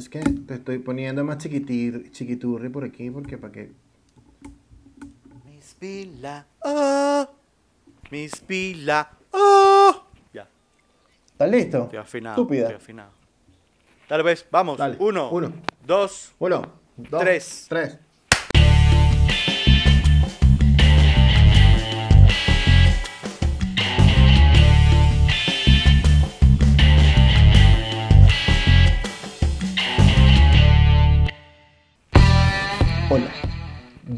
Es que te estoy poniendo más chiquitir, chiquiturri por aquí porque para que... Miss Pila, oh, Miss Pila, oh. Ya, ¿Estás listo? estoy afinado. Estúpida. Estoy afinado. Dale, pues, vamos. Dale. Uno, Uno. dos. Uno, dos, Tres. Tres.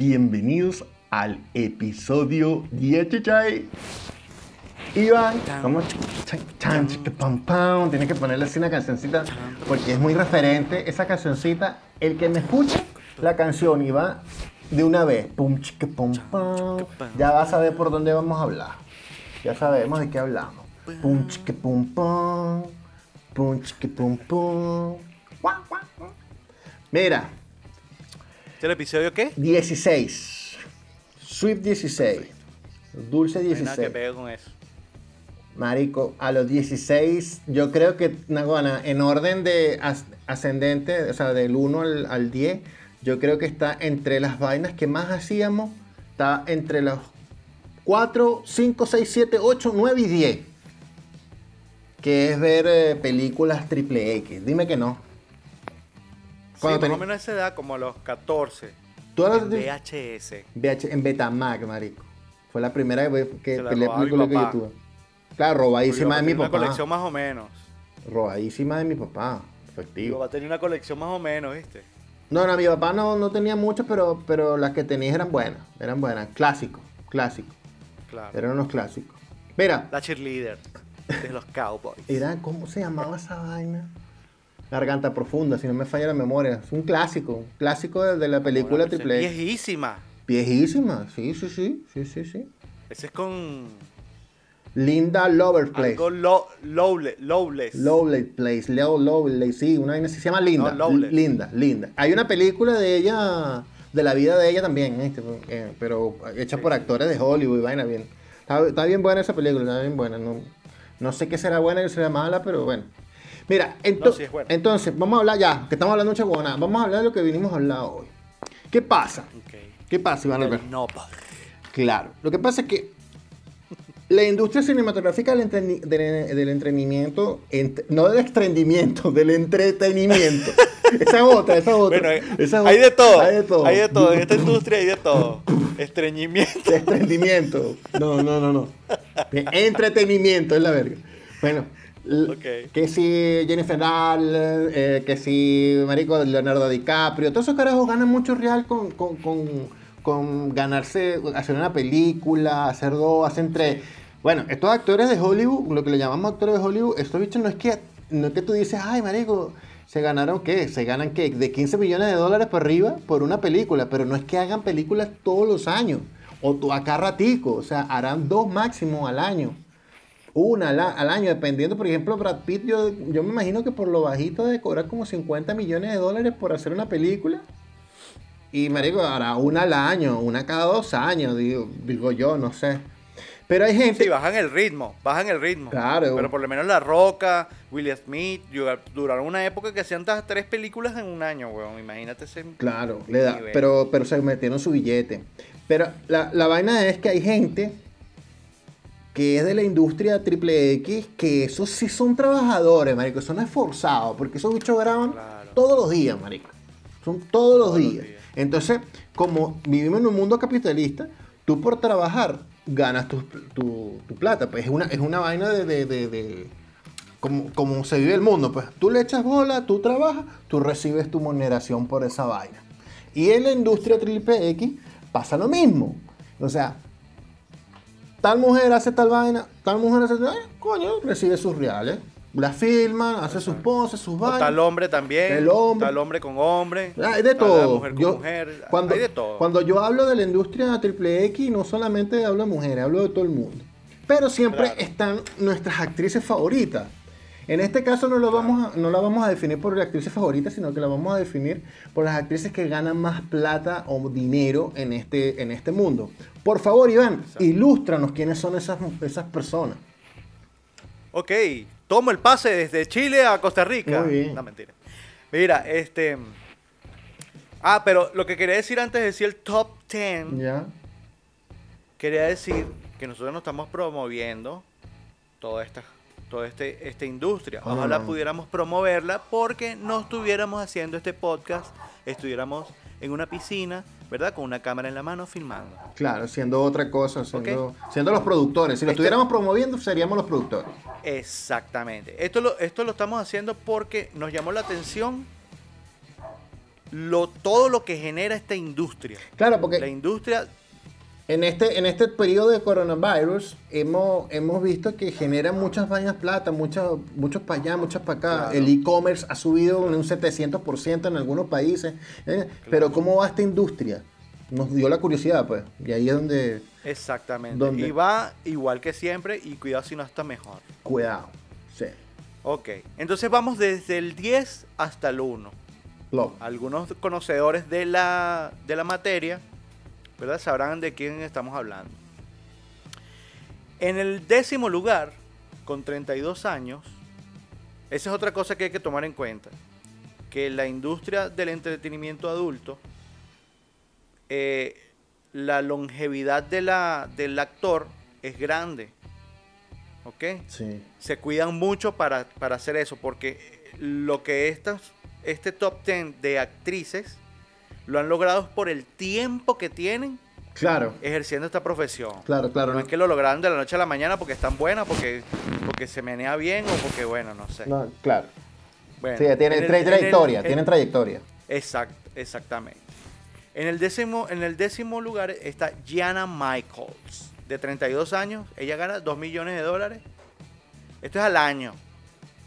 Bienvenidos al episodio 10 Chichay. Iván, pam. Tienes que ponerle así una cancioncita porque es muy referente esa cancioncita. El que me escucha la canción y va de una vez, pum, chica, pum, pam, ya va a saber por dónde vamos a hablar. Ya sabemos de qué hablamos. Pum, chica, pum, pam, pum, chica, pum, pum. Mira, ¿Este es el episodio qué? 16. Sweet 16. Dulce No hay nada que 16. pegue con eso. Marico, a los 16, yo creo que, Naguana, en orden de as- ascendente, o sea, del 1 al, al 10, yo creo que está entre las vainas que más hacíamos, está entre los 4, 5, 6, 7, 8, 9 y 10. Que es ver eh, películas triple X. Dime que no. Sí, Cuando más teni- o menos esa edad, como a los 14. Tú en VHS. VH en Betamax, marico. Fue la primera vez que peleé mi película que yo tuve. Claro, robadísima de mi Una papá. colección más o menos. Robadísima de mi papá. Mi Efectivo. papá tenía una colección más o menos, ¿viste? No, no, mi papá no, no tenía mucho, pero, pero las que tenía eran buenas. Eran buenas. Clásicos. Clásicos. Claro. Eran unos clásicos. Mira, La cheerleader de los Cowboys. era, ¿cómo se llamaba esa vaina? Garganta profunda, si no me falla la memoria. Es un clásico. Un clásico de, de la película Triple. Viejísima. Viejísima. Sí, sí, sí. Sí, sí, sí. Ese es con Linda Loverplace. algo lo, lowle- lowless. Lowley Place, Leo Lowley, sí, una vaina se llama Linda. No, Lowless. Linda, Linda. Hay una película de ella, de la vida de ella también. Eh, pero hecha por actores de Hollywood vaina bien. Está, está bien buena esa película, está bien buena. No, no sé qué será buena y qué será mala, pero bueno. Mira, ento- No, sí entonces, vamos a hablar ya, que estamos hablando huevona, vamos a hablar de lo que vinimos a hablar hoy. ¿Qué pasa? ¿Qué pasa, Iván Nopal. Claro. Lo que pasa es que la industria cinematográfica del, entreni- del- del entretenimiento, ent- no del extendimiento, del entretenimiento. esa es otra, esa es otra. Bueno, hay, esa es hay otra. de todo. Hay de todo. Hay de todo. En esta industria hay de todo. Estreñimiento. De extendimiento. No, no, no, no. De entretenimiento es la verga. Bueno. L- Ok. Que si Jennifer Aniston, eh, que si Marico Leonardo DiCaprio, todos esos carajos ganan mucho real con, con, con, con ganarse, hacer una película, hacer dos, hacen tres. Bueno, estos actores de Hollywood, lo que le llamamos actores de Hollywood, estos bichos no es que, no es que tú dices, ay, Marico, se ganaron qué, se ganan qué, de 15 millones de dólares para arriba por una película, pero no es que hagan películas todos los años, o acá ratico, o sea, harán dos máximo al año. Una al, al año, dependiendo, por ejemplo, Brad Pitt, yo, yo me imagino que por lo bajito de cobrar como 50 millones de dólares por hacer una película. Y marico, hará una al año, una cada dos años, digo, digo yo, no sé. Pero hay gente... Sí, bajan el ritmo. Bajan el ritmo. Claro. Pero por lo menos La Roca, Will Smith, duraron una época que hacían tres películas en un año, weón. Imagínate ese. Claro, le da, pero, pero se metieron su billete. Pero la, la vaina es que hay gente que es de la industria triple X, que esos sí son trabajadores, marico, son esforzados, porque esos bichos graban Claro. todos los días, marico. Son todos los Todos los días. días. Entonces, como vivimos en un mundo capitalista, tú por trabajar ganas tu, tu- tu plata. Pues es una, es una vaina de, de- de- de- como, como se vive el mundo. Pues tú le echas bola, tú trabajas, tú recibes tu moneración por esa vaina. Y en la industria triple X pasa lo mismo. O sea, tal mujer hace tal vaina, tal mujer hace tal vaina, coño, recibe sus reales. La filman, hace sus poses, sus O vainas. tal hombre también. El hombre. Tal hombre con hombre. Hay de tal todo. mujer con Yo- mujer. Cuando, hay de todo. cuando yo hablo de la industria triple X, no solamente hablo de mujeres, hablo de todo el mundo. Pero siempre Claro. están nuestras actrices favoritas. En este caso no, lo vamos a- no la vamos a definir por actrices favoritas, sino que la vamos a definir por las actrices que ganan más plata o dinero en este, en este mundo. Por favor, Iván, Exacto. ilústranos quiénes son esas, esas personas. Ok, tomo el pase desde Chile a Costa Rica. Muy bien. No, mentira. Mira, este. Ah, pero lo que quería decir antes de decir el top 10, Ya. quería decir que nosotros nos estamos promoviendo toda esta, toda este, esta industria. Ojalá pudiéramos promoverla porque no estuviéramos haciendo este podcast, estuviéramos en una piscina, ¿verdad? Con una cámara en la mano filmando. Claro, siendo otra cosa, siendo, siendo los productores. Si lo estuviéramos promoviendo, seríamos los productores. Exactamente. Esto lo, esto lo estamos haciendo porque nos llamó la atención lo, todo lo que genera esta industria. Claro, La porque industria en este, en este periodo de coronavirus hemos, hemos visto que genera muchas vainas plata, muchos muchos para allá, muchas para acá. Claro. El e-commerce ha subido un 700% en algunos países. ¿eh? Pero ¿cómo va esta industria? Nos dio la curiosidad, pues. Y ahí es donde, Exactamente. ¿Dónde? Y va igual que siempre y cuidado si no está mejor. cuidado. Sí. Ok. Entonces vamos desde el 10 hasta el 1. Lo. Algunos conocedores de la, de la materia, ¿verdad? Sabrán de quién estamos hablando. En el décimo lugar, con 32 años, esa es otra cosa que hay que tomar en cuenta. Que la industria del entretenimiento adulto, eh, la longevidad de la, del actor es grande. ¿Ok? Sí. se cuidan mucho para, para hacer eso, porque lo que estas, este top 10 de actrices lo han logrado por el tiempo que tienen Claro, ejerciendo esta profesión. claro, claro. No es que lo lograron de la noche a la mañana porque están buenas, porque, porque se menea bien o porque, bueno, no sé. No, claro. Bueno, Sí, tienen tra- el- trayectoria, en- tienen trayectoria. Exact, exactamente. En el, décimo, en el décimo lugar está Gianna Michaels, de 32 años. Ella gana 2 millones de dólares. Esto es al año.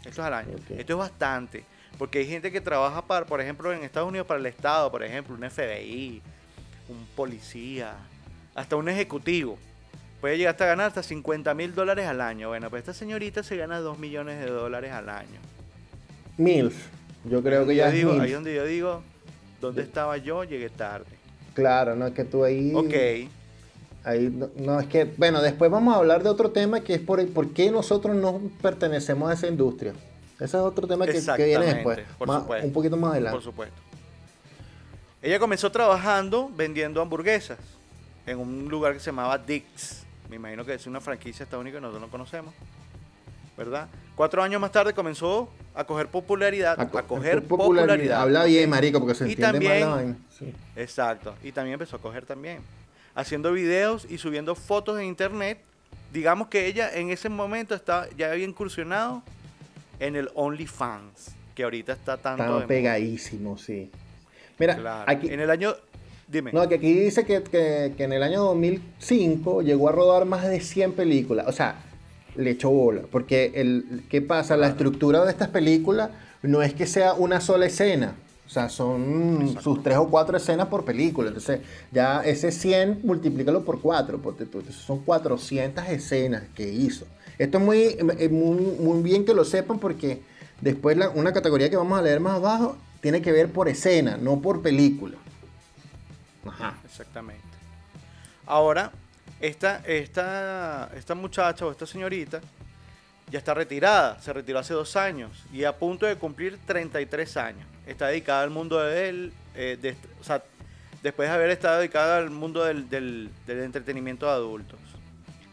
Esto es al año. Esto es bastante. Porque hay gente que trabaja, para, por ejemplo, en Estados Unidos para el Estado, por ejemplo, un FBI, un policía, hasta un ejecutivo. Puede llegar hasta ganar hasta 50 mil dólares al año. Bueno, pues esta señorita se gana 2 millones de dólares al año. MILF. Yo creo que Yo ya digo, es ahí donde yo digo, ¿dónde estaba yo? Llegué tarde. Claro, no es que tú ahí. Ok, Ahí no, no, es que, bueno, después vamos a hablar de otro tema que es por, por qué nosotros no pertenecemos a esa industria. Ese es otro tema que, que viene después, por más- supuesto. un poquito más adelante. por supuesto. Ella comenzó trabajando vendiendo hamburguesas en un lugar que se llamaba Dick's. Me imagino que es una franquicia estadounidense que nosotros no conocemos. ¿Verdad? Cuatro años más tarde comenzó a coger popularidad. A, co- coger popularidad. Habla bien, marico, porque se Y entiende también- mal. Sí. Exacto. Y también empezó a coger también. Haciendo videos y subiendo fotos en internet. Digamos que ella en ese momento está, ya había incursionado en el OnlyFans. Que ahorita está tanto moda. pegadísimo, sí. Mira, Claro. aquí, En el año. Dime. no, que aquí dice que, que- que en el año 2005 llegó a rodar más de 100 películas. O sea, le echó bola. Porque, el, ¿qué pasa? La estructura de estas películas no es que sea una sola escena. O sea, son Exacto. sus tres o cuatro escenas por película. Entonces, ya ese 100, multiplícalo por cuatro. Porque son 400 escenas que hizo. Esto es muy, eh, muy, muy bien que lo sepan porque después una categoría que vamos a leer más abajo tiene que ver por escena, no por película. Ajá. Exactamente. Ahora, esta, esta, esta muchacha o esta señorita ya está retirada. Se retiró hace dos años y a punto de cumplir 33 años. Está dedicada al mundo del. eh, de- o sea, después de haber estado dedicada al mundo del- del entretenimiento de adultos.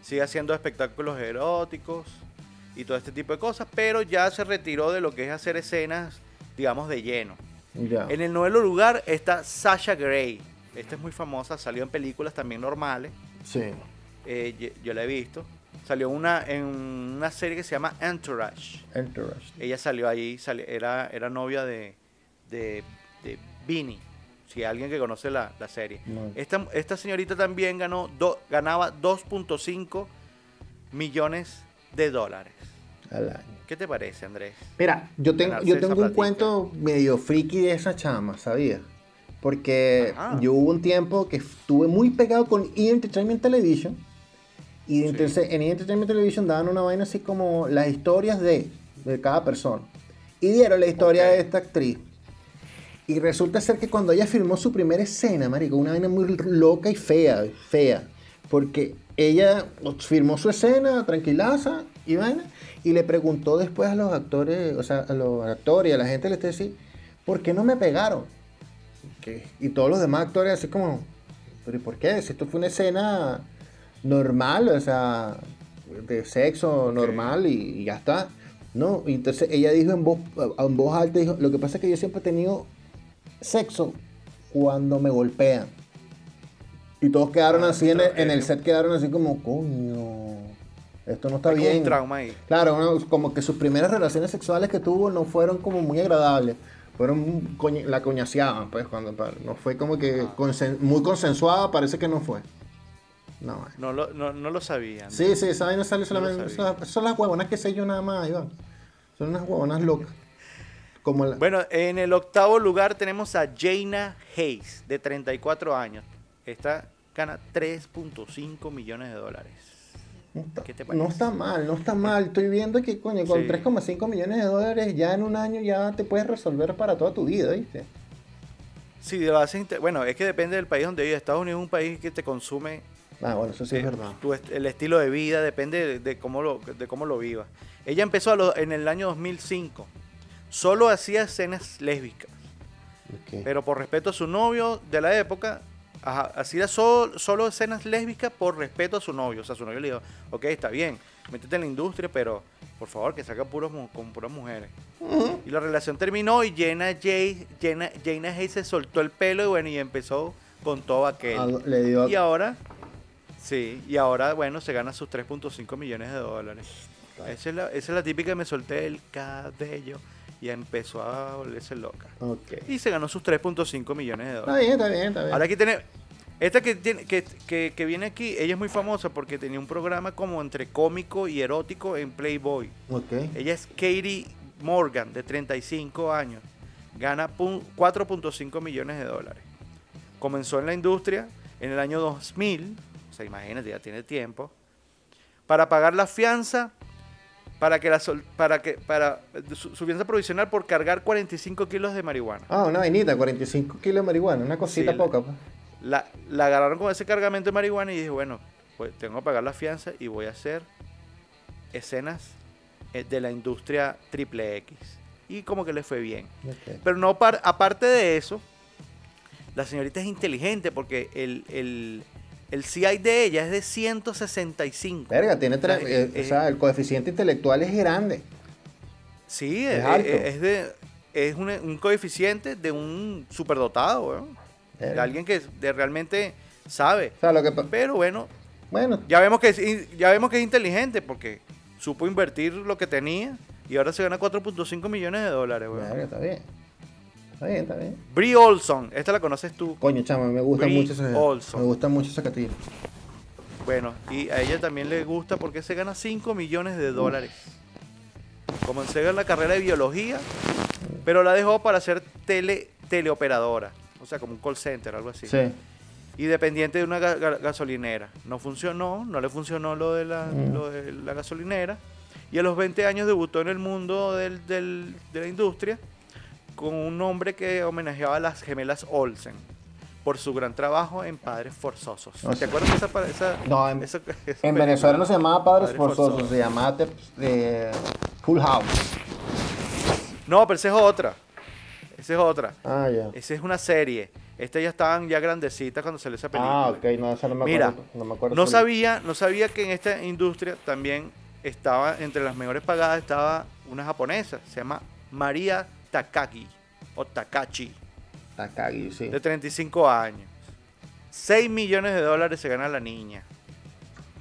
Sigue haciendo espectáculos eróticos y todo este tipo de cosas, pero ya se retiró de lo que es hacer escenas, digamos, de lleno. En el noveno lugar está Sasha Grey. Esta es muy famosa, salió en películas también normales. Sí. eh, yo la he visto. Salió una, en una serie que se llama Entourage. Entourage. Ella salió ahí, sali- era, era novia de, de, de Beanie. Si alguien que conoce la, la serie. No. Esta, esta señorita también ganó do- ganaba 2.5 millones de dólares. Al año. ¿Qué te parece, Andrés? Mira, yo tengo, Ganarse yo tengo un platica. cuento medio friki de esa chama, ¿sabías? Porque Ajá. yo hubo un tiempo que estuve muy pegado con E! Entertainment Television. Y Sí. entonces en E! Entertainment Television daban una vaina así como las historias de, de cada persona. Y dieron la historia de esta actriz. Y resulta ser que cuando ella filmó su primera escena, marico, una vaina muy loca y fea, fea. Porque ella filmó su escena, tranquilaza, y vaina, y le preguntó después a los actores, o sea, a los actores y a la gente le decía, ¿por qué no me pegaron? ¿Qué? Y todos los demás actores así como, ¿pero y por qué? Si esto fue una escena normal, o sea, de sexo normal y, y ya está. No, y entonces ella dijo en voz, en voz alta, dijo, lo que pasa es que yo siempre he tenido sexo cuando me golpean. Y todos quedaron Ah, así en el, en el set, quedaron así como, coño, esto no está Hay bien. un trauma ahí. Claro, como que sus primeras relaciones sexuales que tuvo no fueron como muy agradables. Fueron coña- la coñaseaban, pues, cuando no fue como que Ah. consen- muy consensuada, parece que no fue. No, eh. No lo, no, no lo sabían. Sí, sí, esa vaina lo solamente. son las huevonas que sé yo nada más, Iván. Son unas huevonas locas. Como la. Bueno, en el octavo lugar tenemos a Jaina Hayes, de 34 años. Esta gana 3.5 millones de dólares. no, está, ¿qué te no parece? está mal, no está mal. Estoy viendo que, coño, con Sí. 3,5 millones de dólares ya en un año ya te puedes resolver para toda tu vida, ¿viste? Sí, inte- bueno, es que depende del país donde vivas. Estados Unidos es un país que te consume Ah, bueno, eso sí es eh, verdad. tu est- el estilo de vida, depende de, de cómo lo, de cómo lo vivas. Ella empezó a lo- en el año 2005. Solo hacía escenas lésbicas. Pero por respeto a su novio de la época, ajá, hacía sol- solo escenas lésbicas por respeto a su novio. O sea, su novio le dijo, ok, está bien, métete en la industria, pero por favor que saca puros con puras mujeres. Y la relación terminó y Jenna, Jay, Jenna, Hayes se soltó el pelo y bueno, y empezó con todo aquel. Ah, le dio Y ahora, sí, y ahora, bueno, se gana sus 3.5 millones de dólares. Esa es, la, esa es la típica, me solté el cabello y empezó a volverse loca. Y se ganó sus 3.5 millones de Está dólares. bien, está bien, está bien. Ahora aquí tiene, esta que, tiene, que, que, que viene aquí, ella es muy famosa porque tenía un programa como entre cómico y erótico en Playboy. Ok. Ella es Katie Morgan, de 35 años. Gana pu- 4.5 millones de dólares. Comenzó en la industria en el año 2000, o sea, imagínate, ya tiene tiempo, para pagar la fianza, para que la sol- para que para su, su fianza provisional por cargar 45 kilos de marihuana. Ah, una vainita, 45 kilos de marihuana, una cosita Sí, poca. pues. La, la agarraron con ese cargamento de marihuana y dije, bueno, pues tengo que pagar la fianza y voy a hacer escenas eh, de la industria triple X. Y como que le fue bien. Pero no par- aparte de eso, la señorita es inteligente porque el, el, el CI de ella es de 165. Verga, tiene tres, O sea, eh, eh, o sea, el coeficiente intelectual es grande. Sí, es es, alto. es- de, es un, un coeficiente de un superdotado, weón. de alguien que de realmente sabe. O sea, lo que Pero bueno, bueno, ya vemos que es, ya vemos que es inteligente porque supo invertir lo que tenía y ahora se gana 4.5 millones de dólares, weón. verga, está bien. Está bien, está bien. Brie Olson, esta la conoces tú. Coño, chama, me gusta Brie mucho ese Olson. Me gusta mucho esa catira. Bueno, y a ella también le gusta porque se gana 5 millones de dólares. Comencé en la carrera de biología, pero la dejó para ser tele, teleoperadora, o sea, como un call center, algo así. Sí. Y dependiente de una ga- ga- gasolinera. No funcionó, no le funcionó lo de, la, Mm. lo de la gasolinera. Y a los 20 años debutó en el mundo del- del- de la industria con un hombre que homenajeaba a las gemelas Olsen por su gran trabajo en Padres Forzosos. O ¿Te sea- acuerdas de esa, No, en, esa- esa en película? Venezuela no se llamaba Padres Padres Forzosos, Forzosos. se llamaba eh, Full House. No, pero esa es otra. Esa es otra. Ah, ya. Esa es una serie. Estas ya estaban ya grandecitas cuando salió esa película. Ah, ok, no, esa no me Mira, acuerdo. no me acuerdo No sabía, no sabía que en esta industria también estaba, entre las mejores pagadas, estaba una japonesa, se llama María Takagi, o Takachi, Takagi, sí. de 35 años. 6 millones de dólares se gana la niña.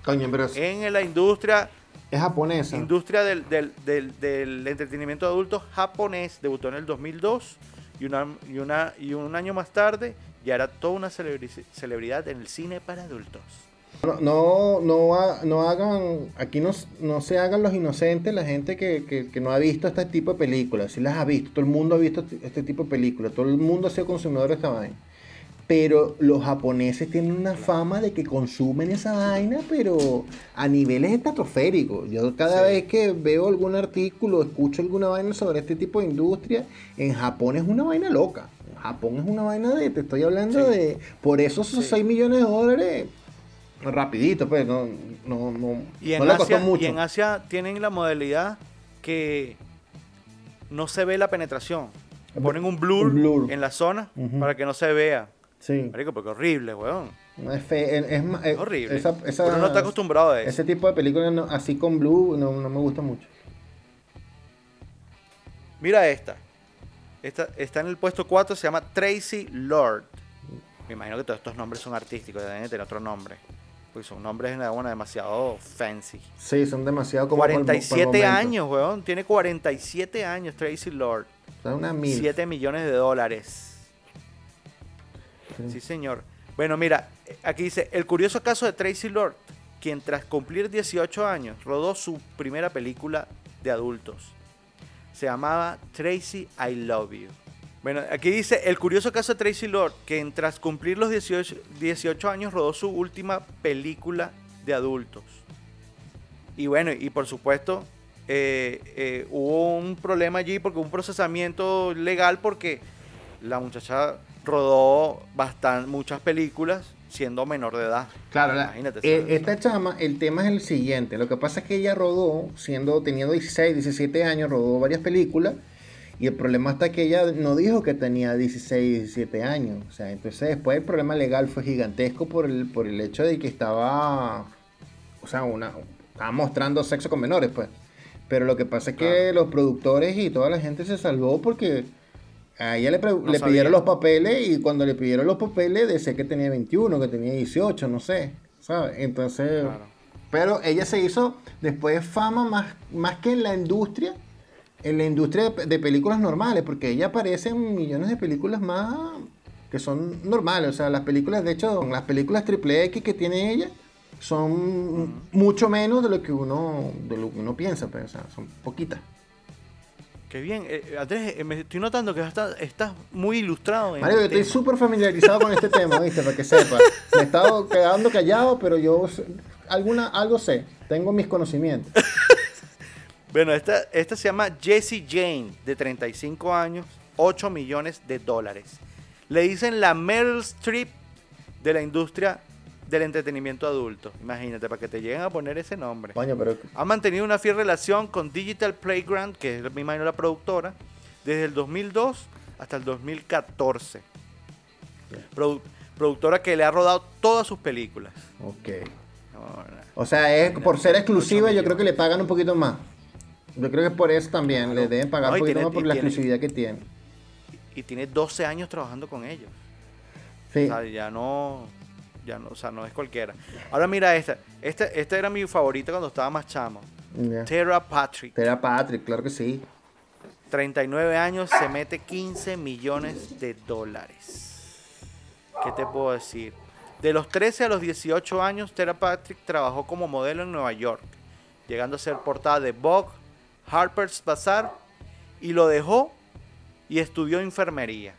Coño, pero es, En la industria, es japonesa. industria del, del- del- del entretenimiento de adultos japonés, debutó en el 2002 y, una, y, una, y un año más tarde ya era toda una celebri- celebridad en el cine para adultos. No, no, no, ha- no hagan, aquí no, no se hagan los inocentes la gente que, que- que no ha visto este tipo de películas. Sí las ha visto, todo el mundo ha visto este- este tipo de películas, todo el mundo ha sido consumidor de esta vaina. Pero los japoneses tienen una fama de que consumen esa vaina, pero a niveles estratosféricos. Yo cada Sí. vez que veo algún artículo, escucho alguna vaina sobre este tipo de industria, en Japón es una vaina loca. En Japón es una vaina de, te estoy hablando Sí. de, por eso esos Sí. 6 millones de dólares rapidito, pues, no, no, no, Y en, no le costó Asia, mucho. y en Asia tienen la modalidad que no se ve la penetración. ponen un blur, Un blur. en la zona para que no se vea. Sí. Marico, porque horrible, weón. No es, fe- es, es ma- eh, Horrible. esa- esa- Uno no está acostumbrado a eso. Ese tipo de películas no- así con blue no, no me gusta mucho. Mira esta. esta. Está en el puesto 4, se llama Tracy Lord. Me imagino que todos estos nombres son artísticos, deben de tener otro nombre. Porque son nombres bueno, demasiado fancy. Sí, son demasiado como por- por 47 momento. años, weón. Tiene 47 años Tracy Lord. Sea, una mil. 7 millones de dólares. Sí, señor. Bueno, mira, aquí dice, el curioso caso de Tracy Lord, quien tras cumplir 18 años rodó su primera película de adultos. Se llamaba Tracy I Love You. Bueno, aquí dice, el curioso caso de Tracy Lord, quien tras cumplir los 18, 18 años rodó su última película de adultos. Y bueno, y por supuesto, eh, eh, hubo un problema allí porque hubo un procesamiento legal porque la muchacha rodó bastan- muchas películas siendo menor de edad. Claro, la- Imagínate, eh, esta chama, el tema es el siguiente. Lo que pasa es que ella rodó, siendo, teniendo 16, 17 años, rodó varias películas. Y el problema está que ella no dijo que tenía 16, 17 años. O sea, entonces después el problema legal fue gigantesco por el, por el hecho de que estaba, o sea, una, estaba mostrando sexo con menores, pues. Pero lo que pasa es que Claro. los productores y toda la gente se salvó porque a ella le, No le pidieron los papeles y cuando le pidieron los papeles decía que tenía 21, que tenía 18, no sé, ¿sabes? Entonces, Claro. pero ella se hizo después fama más, más que en la industria, en la industria de, películas normales, porque ella aparece en millones de películas más que son normales, o sea, las películas, de hecho, las películas triple X que tiene ella son mucho menos de lo que uno de lo que uno piensa, pero, o sea, son poquitas. Qué bien. Eh, Andrés, eh, me estoy notando que estás, estás muy ilustrado. En Mario, yo estoy súper familiarizado con este tema, ¿viste? Para que sepa. Me he estado quedando callado, pero yo alguna, algo sé. Tengo mis conocimientos. Bueno, esta, esta se llama Jessie Jane, de 35 años, 8 millones de dólares. Le dicen la Meryl Streep de la industria del entretenimiento adulto. Imagínate, para que te lleguen a poner ese nombre. Coño, pero Ha mantenido una fiel relación con Digital Playground, que es, me imagino, la productora, desde el 2002 hasta el 2014. Produ- productora que le ha rodado todas sus películas. ok. No, no. O sea, es por ser exclusiva, yo creo que le pagan un poquito más. Yo creo que es por eso también. Claro. Le deben pagar No, un poquito tiene- más por la tiene- exclusividad que tiene. Y tiene 12 años trabajando con ellos. Sí. O sea, ya no, ya no, o sea, no es cualquiera. Ahora mira esta. Esta, esta era mi favorita cuando estaba más chamo. Ya. Tara Patrick. Era Patrick, claro que sí. 39 años, se mete 15 millones de dólares. ¿Qué te puedo decir? De los 13 a los 18 años, Tara Patrick trabajó como modelo en Nueva York, llegando a ser portada de Vogue, Harper's Bazaar, y lo dejó y estudió enfermería.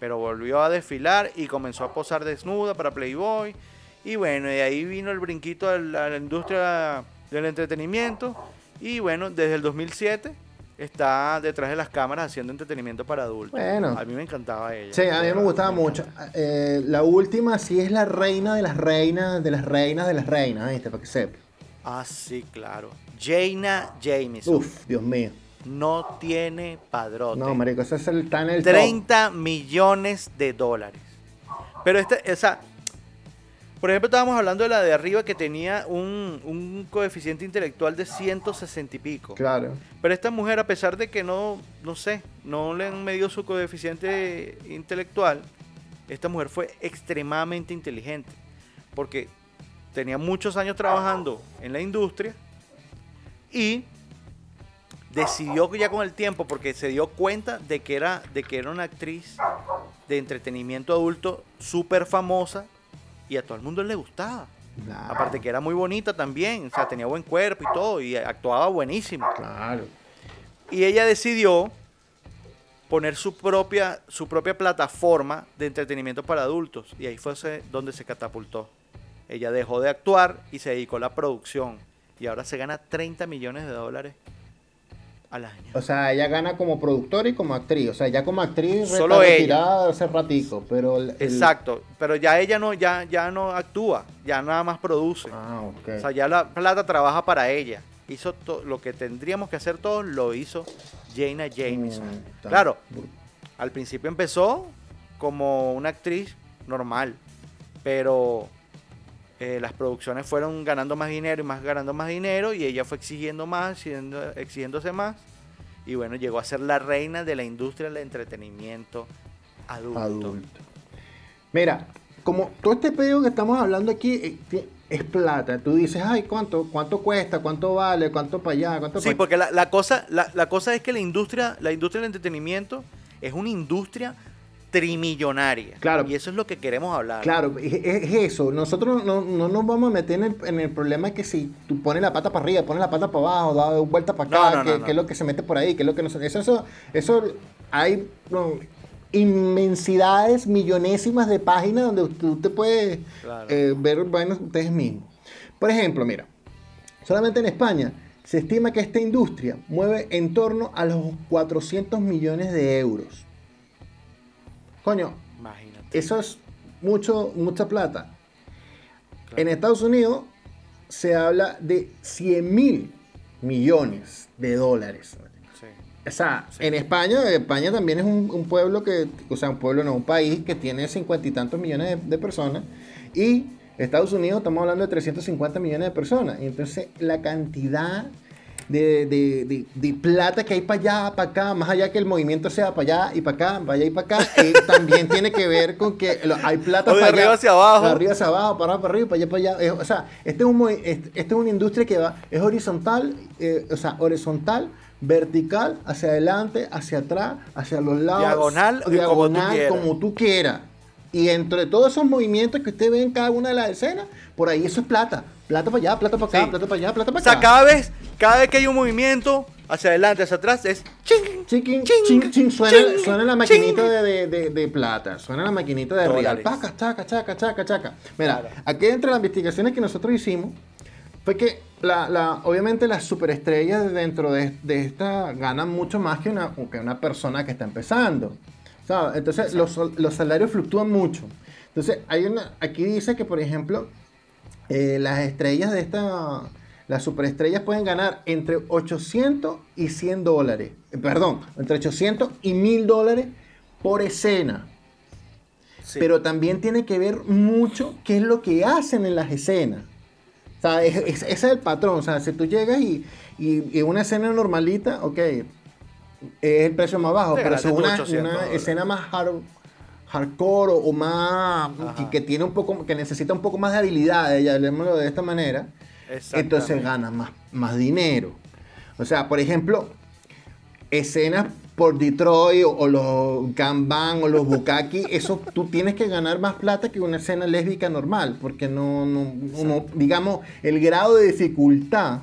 Pero volvió a desfilar y comenzó a posar desnuda para Playboy. Y bueno, y ahí vino el brinquito a la, a la industria del entretenimiento. Y bueno, desde el 2007 está detrás de las cámaras haciendo entretenimiento para adultos. Bueno. A mí me encantaba ella. Sí, a mí me gustaba mucho. Eh, la última sí es la reina de las reinas, de las reinas de las reinas, ¿viste? Para que sepa. Ah, sí, claro. Jaina Jameson. Uf, Dios mío. No tiene padrote. No, marico, ese es el, en el top. 30 millones de dólares. Pero esta, esa. Por ejemplo, estábamos hablando de la de arriba que tenía un, un coeficiente intelectual de 160 y pico. Claro. Pero esta mujer, a pesar de que no, no sé, no le han medido su coeficiente intelectual, esta mujer fue extremadamente inteligente. Porque tenía muchos años trabajando en la industria y decidió que ya con el tiempo, porque se dio cuenta de que era, de que era una actriz de entretenimiento adulto súper famosa y a todo el mundo le gustaba. Claro. Aparte que era muy bonita también, o sea, tenía buen cuerpo y todo, y actuaba buenísimo. Claro. Y ella decidió poner su propia, su propia plataforma de entretenimiento para adultos. Y ahí fue donde se catapultó. Ella dejó de actuar y se dedicó a la producción. Y ahora se gana 30 millones de dólares al año. O sea, ella gana como productora y como actriz. O sea, ya como actriz Solo está ella. retirada hace ratico, pero el- el- Exacto. Pero ya ella no, ya, ya no actúa, ya nada más produce. Ah, ok. O sea, ya la plata trabaja para ella. Hizo lo que tendríamos que hacer todos, lo hizo Jaina Jameson. Mm, claro, al principio empezó como una actriz normal, pero eh, las producciones fueron ganando más dinero y más ganando más dinero y ella fue exigiendo más, exigiendo- exigiéndose más y bueno, llegó a ser la reina de la industria del entretenimiento adulto. adulto. Mira, como todo este pedo que estamos hablando aquí eh, es plata, tú dices, ay, ¿cuánto, cuánto cuesta? ¿Cuánto vale? ¿Cuánto para allá? ¿Cuánto Sí, pa' porque la, la cosa, la, la cosa es que la industria, la industria del entretenimiento es una industria trimillonaria. Claro. Y eso es lo que queremos hablar. Claro, es, es eso. Nosotros no, no nos vamos a meter en el, en el problema que si tú pones la pata para arriba, pones la pata para abajo, da vuelta para acá, que, que es lo que se mete por ahí, que es lo que no se- Eso, eso, eso hay inmensidades, millonésimas de páginas donde tú te puedes Claro. eh, ver vainas ustedes mismos. Por ejemplo, mira, solamente en España se estima que esta industria mueve en torno a los 400 millones de euros. Coño, Imagínate. eso es mucho, mucha plata. Claro. En Estados Unidos se habla de 100 mil millones de dólares. Sí. O sea, en España, España también es un, un pueblo que, o sea, un pueblo no, un país que tiene cincuenta y tantos millones de, de personas. Y Estados Unidos estamos hablando de 350 millones de personas. Y entonces la cantidad de, de- de- de plata que hay para allá, para acá, más allá que el movimiento sea para allá y para acá, para allá y para acá, también tiene que ver con que lo- hay plata para arriba allá, hacia abajo. De arriba hacia abajo, para para arriba, para allá, para allá. Eh, o sea, este es, un, este, este es una industria que va, es horizontal, eh, o sea, horizontal, vertical, hacia adelante, hacia atrás, hacia los lados. Diagonal, como diagonal, tú quieras. como tú quieras. Y entre todos esos movimientos que usted ve en cada una de las escenas, por ahí eso es plata. Plata para allá, plata para acá, Sí. plata para allá, plata O para sea, acá. cada vez, cada vez que hay un movimiento hacia adelante, hacia atrás, es ching, ching, ching, ching, suena, ching, suena la maquinita de, de- de- de plata, suena la maquinita de real. Paca, chaca, chaca, chaca, chaca. Mira, Claro. aquí entre las investigaciones que nosotros hicimos, fue que la, la- obviamente las superestrellas dentro de, de esta ganan mucho más que una, que una persona que está empezando. ¿sabes? Entonces los, los salarios fluctúan mucho. Entonces, hay una, aquí dice que, por ejemplo, eh, las estrellas de esta, las superestrellas pueden ganar entre 800 y 100 dólares. Eh, Perdón, entre 800 y 1000 dólares por escena. Sí. Pero también tiene que ver mucho qué es lo que hacen en las escenas. O sea, es- es- ese es el patrón. O sea, si tú llegas y, y, y una escena normalita, ok, es el precio más bajo. Te pero si es una, tus 800 una escena más hard- hardcore o, o más que, que tiene un poco que necesita un poco más de habilidades, ya hablemoslo de esta manera, entonces ganas más, más dinero. O sea, por ejemplo, escenas por Detroit o, o los Gangbang o los Bukaki, eso tú tienes que ganar más plata que una escena lésbica normal, porque no, no, digamos, el grado de dificultad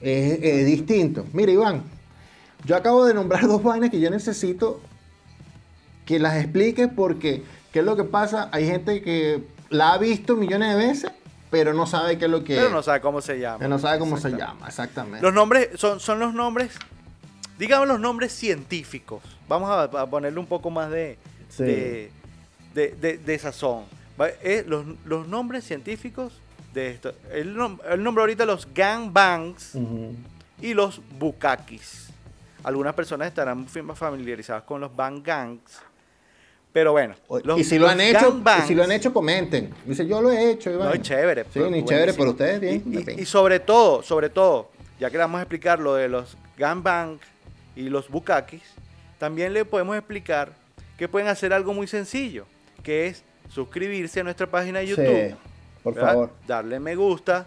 es, es distinto. Mira, Iván, yo acabo de nombrar dos vainas que yo necesito que las expliques porque, ¿qué es lo que pasa? Hay gente que la ha visto millones de veces, pero no sabe qué es lo que Pero no sabe cómo se llama. Que no sabe cómo se llama, exactamente. Los nombres son, son los nombres, digamos los nombres científicos. Vamos a, a ponerle un poco más de, Sí. de, de- de- de sazón. Eh, los, los nombres científicos de esto. El, nom- el nombre ahorita los gangbangs Ujú. y los bukakis. Algunas personas estarán fi- familiarizadas con los bang gangs. Pero bueno. los- y si lo han hecho, y si lo han hecho, comenten. Dice, yo lo he hecho, Iván. no, es chévere. Sí, pero ni chévere, pero ustedes bien. Y, y- bien. y sobre todo, sobre todo, ya que le vamos a explicar lo de los gangbang y los bukakis, también le podemos explicar que pueden hacer algo muy sencillo, que es suscribirse a nuestra página de YouTube. Sí, por ¿verdad? favor. Darle me gusta,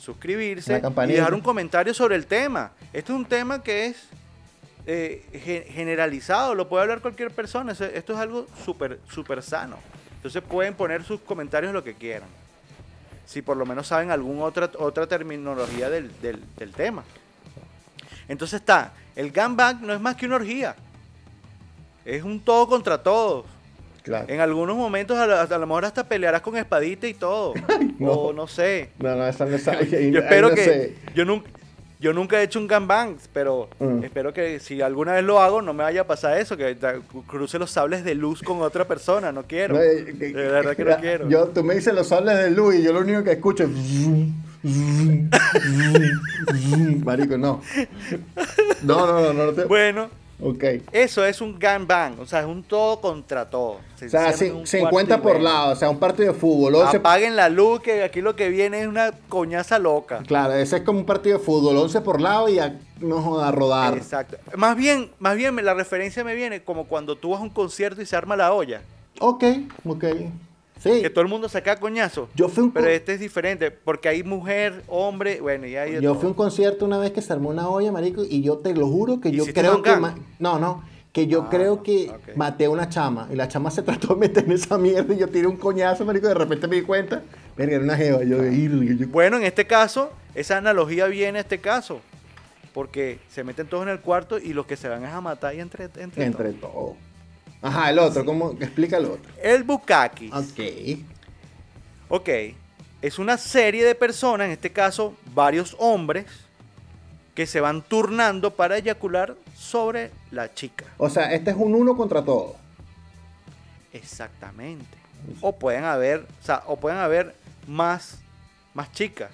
suscribirse y dejar un comentario sobre el tema. Este es un tema que es eh, ge- generalizado, lo puede hablar cualquier persona. Esto es algo súper súper sano. Entonces pueden poner sus comentarios lo que quieran. Si por lo menos saben alguna otra, otra terminología del, del- del tema. Entonces está, el gangbang no es más que una orgía. Es un todo contra todos. Claro. En algunos momentos a, lo- a lo mejor hasta pelearás con espadita y todo. no. O no sé. No, no, esa no esa- Yo espero no que sé. yo nunca yo nunca he hecho un gangbang, pero Mm. espero que si alguna vez lo hago no me vaya a pasar eso, que cruce los sables de luz con otra persona, no quiero. No, eh, de verdad que no quiero. Yo, tú me dices los sables de luz y yo lo único que escucho es. Marico, no. No, no, no, no. no te- Bueno, Ok. Eso es un gangbang, o sea, es un todo contra todo. Se O sea, encierran en un cin- cuarto 50 y por lado, o sea, un partido de fútbol. 11 Apaguen la luz, que aquí lo que viene es una coñaza loca. Claro, ese es como un partido de fútbol, 11 por lado y a, no joda, a rodar. Exacto. Más bien, más bien la referencia me viene como cuando tú vas a un concierto y se arma la olla. Ok, ok. Sí. Que todo el mundo saca coñazo. Yo fui un Pero este es diferente, porque hay mujer, hombre, bueno, y hay de Yo todo. fui a un concierto una vez que se armó una olla, marico, y yo te lo juro que yo ¿Hiciste creo que... No, no, que yo Ah, creo que maté a una chama, y la chama se trató de meter en esa mierda, y yo tiré un coñazo, marico, y de repente me di cuenta, verga, era una jeva, yo yo... Bueno, en este caso, esa analogía viene a este caso. Porque se meten todos en el cuarto y los que se van es a matar y entre, entre, Entre todos. todo. Ajá, el otro, ¿cómo? Explica el otro. El bukaki. Ok. Ok. Es una serie de personas, en este caso varios hombres, que se van turnando para eyacular sobre la chica. O sea, este es un uno contra todo. Exactamente. O pueden haber, o sea, o pueden haber más, más chicas.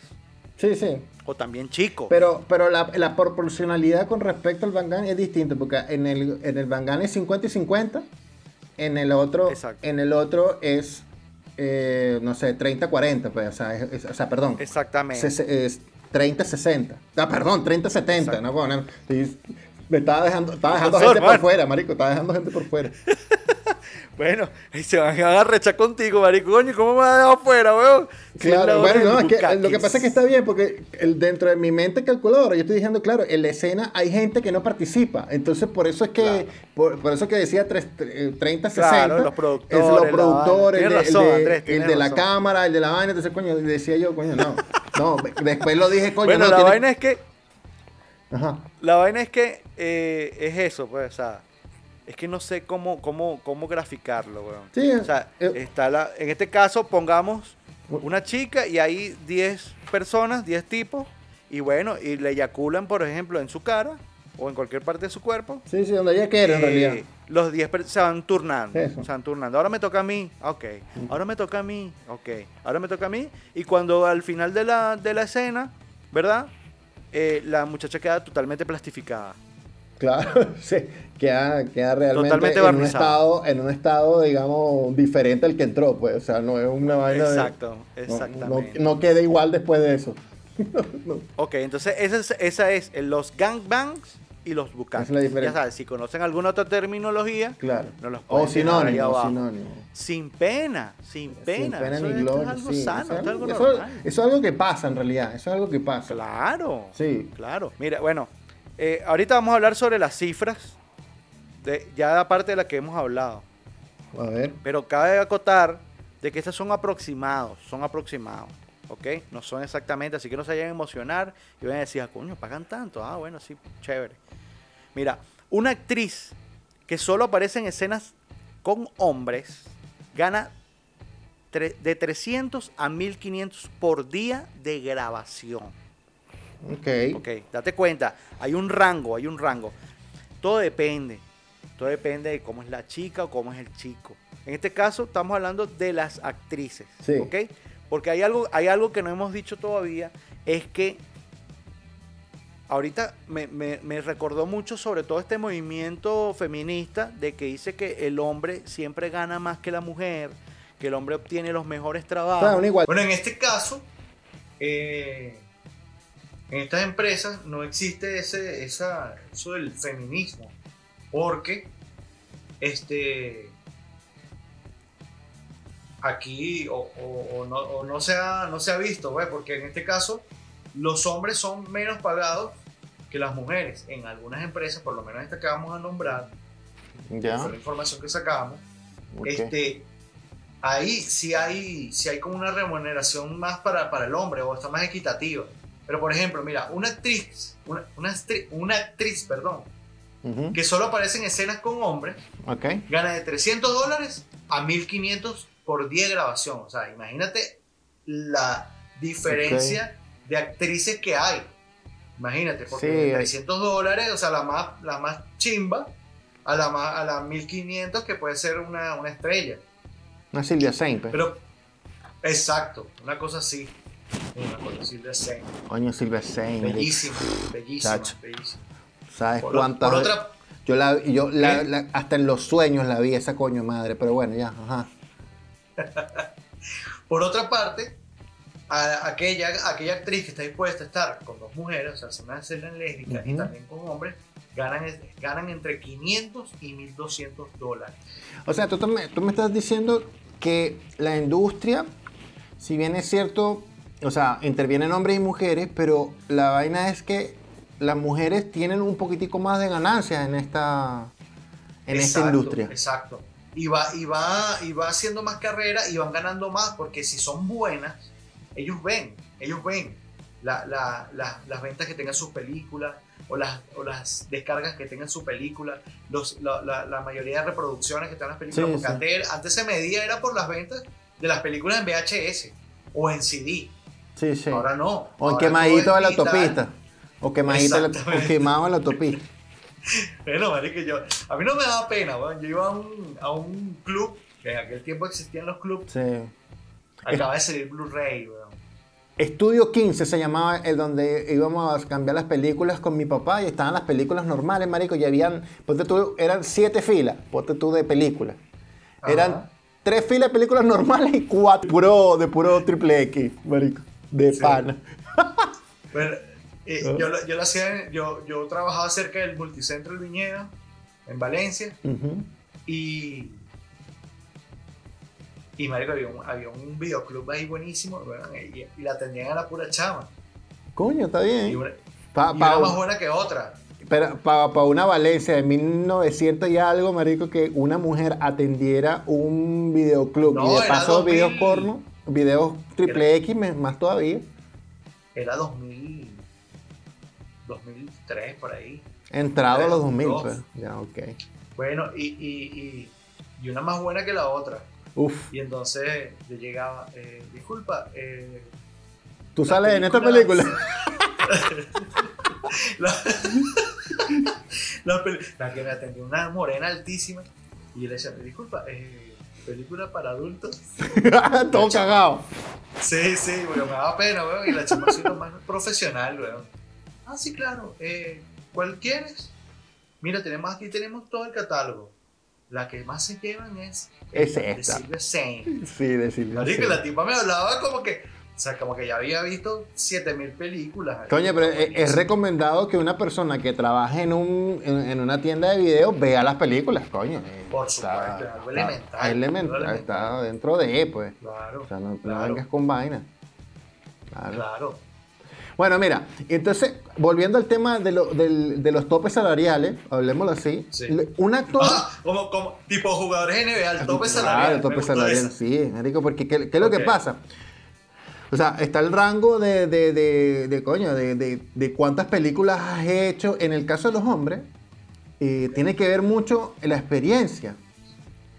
Sí, sí. O también chicos. Pero, pero la, la proporcionalidad con respecto al Bangan es distinta, porque en el, en el Bangan es 50 y 50, en el otro, Exacto. en el otro es, eh, no sé, 30-40, pues, o sea, es- es- o sea, perdón, Exactamente. se- es 30-60, ah, perdón, 30-70, Exacto. no, bueno, me estaba dejando, estaba dejando gente por fuera, marico, estaba dejando gente por fuera. Bueno, y se van a arrechar contigo, marico. Coño, ¿cómo me vas a dejar afuera, weón? Claro, bueno, no, es que bukaki. lo que pasa es que está bien, porque el, dentro de mi mente calculadora, yo estoy diciendo, claro, en la escena hay gente que no participa. Entonces, por eso es que, Claro. por, por eso que decía tres- eh, 30, 60. Claro, los productores, Es los productores, el, razón, de, Andrés, el de la cámara, el de la vaina. Entonces, coño, decía yo, coño, no. No, después lo dije, coño, Bueno, no. la tiene- vaina es que, Ajá. la vaina es que eh, es eso, pues, o sea, es que no sé cómo, cómo, cómo graficarlo, weón. Sí, O sea, eh, está la, en este caso, pongamos una chica y hay 10 personas, 10 tipos, y bueno, y le eyaculan, por ejemplo, en su cara o en cualquier parte de su cuerpo. Sí, sí, donde ella quiere, en Eh, realidad. Los 10 per- se van turnando. Eso. Se van turnando. Ahora me toca a mí. Ok. Ahora me toca a mí. Ok. Ahora me toca a mí. Y cuando al final de la, de la escena, ¿verdad? Eh, la muchacha queda totalmente plastificada. Claro, sí, queda, queda realmente Totalmente en un, estado, en un estado, digamos, diferente al que entró, pues, o sea, no es una vaina de- Exacto, exactamente. No, no queda igual después de eso. No. Ok, entonces esa es, esa es el- los gangbangs y los bucaques. Esa es la diferencia. Ya sabes, si conocen alguna otra terminología, Claro. No los o pueden ahí sinónimo, sinónimo. sin pena, sin pena. Sin pena eso, ni esto gloria. es algo sí. sano, Eso, esto es algo eso- eso es algo que pasa en realidad, eso es algo que pasa. Claro. Sí. Claro. Mira, bueno, eh, ahorita vamos a hablar sobre las cifras, de, ya aparte de la que hemos hablado. A ver. Pero cabe acotar de que estas son aproximados, son aproximados, ¿ok? No son exactamente, así que no se vayan a emocionar y van a decir, ah, coño, pagan tanto. Ah, bueno, sí, chévere. Mira, una actriz que solo aparece en escenas con hombres gana de 300 a 1500 por día de grabación. Ok. Ok, date cuenta, hay un rango, hay un rango. Todo depende. Todo depende de cómo es la chica o cómo es el chico. En este caso estamos hablando de las actrices. Sí. ¿Ok? Porque hay algo, hay algo que no hemos dicho todavía, es que ahorita me, me- me recordó mucho sobre todo este movimiento feminista de que dice que el hombre siempre gana más que la mujer, que el hombre obtiene los mejores trabajos. Claro. Bueno, en este caso, eh, en estas empresas no existe ese, esa, eso del feminismo, porque este, aquí o, o- o no, o no se ha, no se ha visto, pues, porque en este caso los hombres son menos pagados que las mujeres. En algunas empresas, por lo menos esta que vamos a nombrar, Ya. fue la información que sacamos, ok. este, ahí sí hay, sí hay como una remuneración más para, para el hombre o está más equitativa. Pero por ejemplo, mira, una actriz, una, una, actri- una actriz, perdón, que solo aparece en escenas con hombres, gana de 300 dólares a 1500 por día de grabación. O sea, imagínate la diferencia de actrices que hay. Imagínate, porque Sí, de hay- 300 dólares, o sea, la más, la más chimba, a la, más, a la 1500 que puede ser una, una estrella. Una Silvia Saint, pues. Pero, exacto, una cosa así. Una Zen. Coño, Silvia Saint. Bellísima, bellísima, bellísima. ¿Sabes Por, cuántas por ve- otra, Yo la, yo la- ¿Eh? la- hasta en los sueños la vi esa coño madre, pero bueno, ya, ajá. Por otra parte, a- aquella, aquella actriz que está dispuesta a estar con dos mujeres, o sea, hacer una escena lésbica y Ujú. también con hombres, ganan, ganan entre 500 y 1200 dólares. O sea, tú, tú me, tú me estás diciendo que la industria, si bien es cierto, o sea, intervienen hombres y mujeres, pero la vaina es que las mujeres tienen un poquitico más de ganancias en esta, en esta Exacto, industria. Exacto. Y va, y, va, y va haciendo más carrera y van ganando más porque si son buenas, ellos ven, ellos ven la- la- la- las ventas que tengan sus películas o las, o las descargas que tengan su película, los, la, la- la mayoría de reproducciones que tengan las películas. Sí, porque sí. Antes, antes se medía era por las ventas de las películas en VHS o en CD. Sí, sí. Ahora no. o en quemadito de la autopista. O quemadito o quemado en la autopista. Bueno, marico, yo, a mí no me daba pena, weón. Yo iba a un, a un club, que en aquel tiempo existían los clubs, Sí. acaba de salir Blu-ray, weón. Estudio 15 se llamaba el donde íbamos a cambiar las películas con mi papá y estaban las películas normales, marico, y habían, ponte tú, eran siete filas, ponte tú de películas. Eran tres filas de películas normales y cuatro puro, de puro triple X, marico, de Sí. pana. Bueno, eh, Ah. yo, lo- yo lo hacía, yo, yo trabajaba cerca del Multicentro El Viñedo, en Valencia, y. Y marico, había un, había un videoclub ahí buenísimo, y, y la atendían a la pura chama. Coño, está Y bien. una, Pa- y pa- una más buena que otra. Pero para una Valencia de 1900 y algo, marico, que una mujer atendiera un videoclub No, y de paso 2000. videos porno, videos triple X, más todavía. Era 2000, 2003, por ahí. Entrado a los 2000, dos. pues. Ya, ok. Bueno, y, y, y, y una más buena que la otra. Uf, Y entonces yo llegaba, eh, disculpa, eh, ¿tú sales en esta película- la, la que me atendió una morena altísima y yo le decía, disculpa, eh, película para adultos. Todo cagado. Sí, sí, weón, me daba pena, weón, y la chama lo más profesional, weón. Ah, sí, claro, eh, ¿cuál quieres? Mira, tenemos aquí tenemos todo el catálogo. La que más se llevan es Es de esta. Silver Saint. Sí, decirle. Marico, sí. la tipa me hablaba como que, o sea, como que ya había visto 7000 películas. Coño, pero es, es recomendado que una persona que trabaje en, un, en, en una tienda de videos vea las películas, coño. Eh, Por está- supuesto, algo elemental, elemental, está dentro de, pues. Claro, O sea, no, vengas con vaina. Claro. claro. Bueno, mira, entonces, volviendo al tema de, lo- de los topes salariales, hablemoslo así, Sí. un actor... Ah, como, como tipo jugadores NBA, el tope salarial. Claro, el tope salarial, sí, marico, porque ¿qué, qué es lo que pasa? O sea, está el rango de, de, de, de coño, de, cuántas películas has hecho. En el caso de los hombres, eh, tiene que ver mucho la experiencia.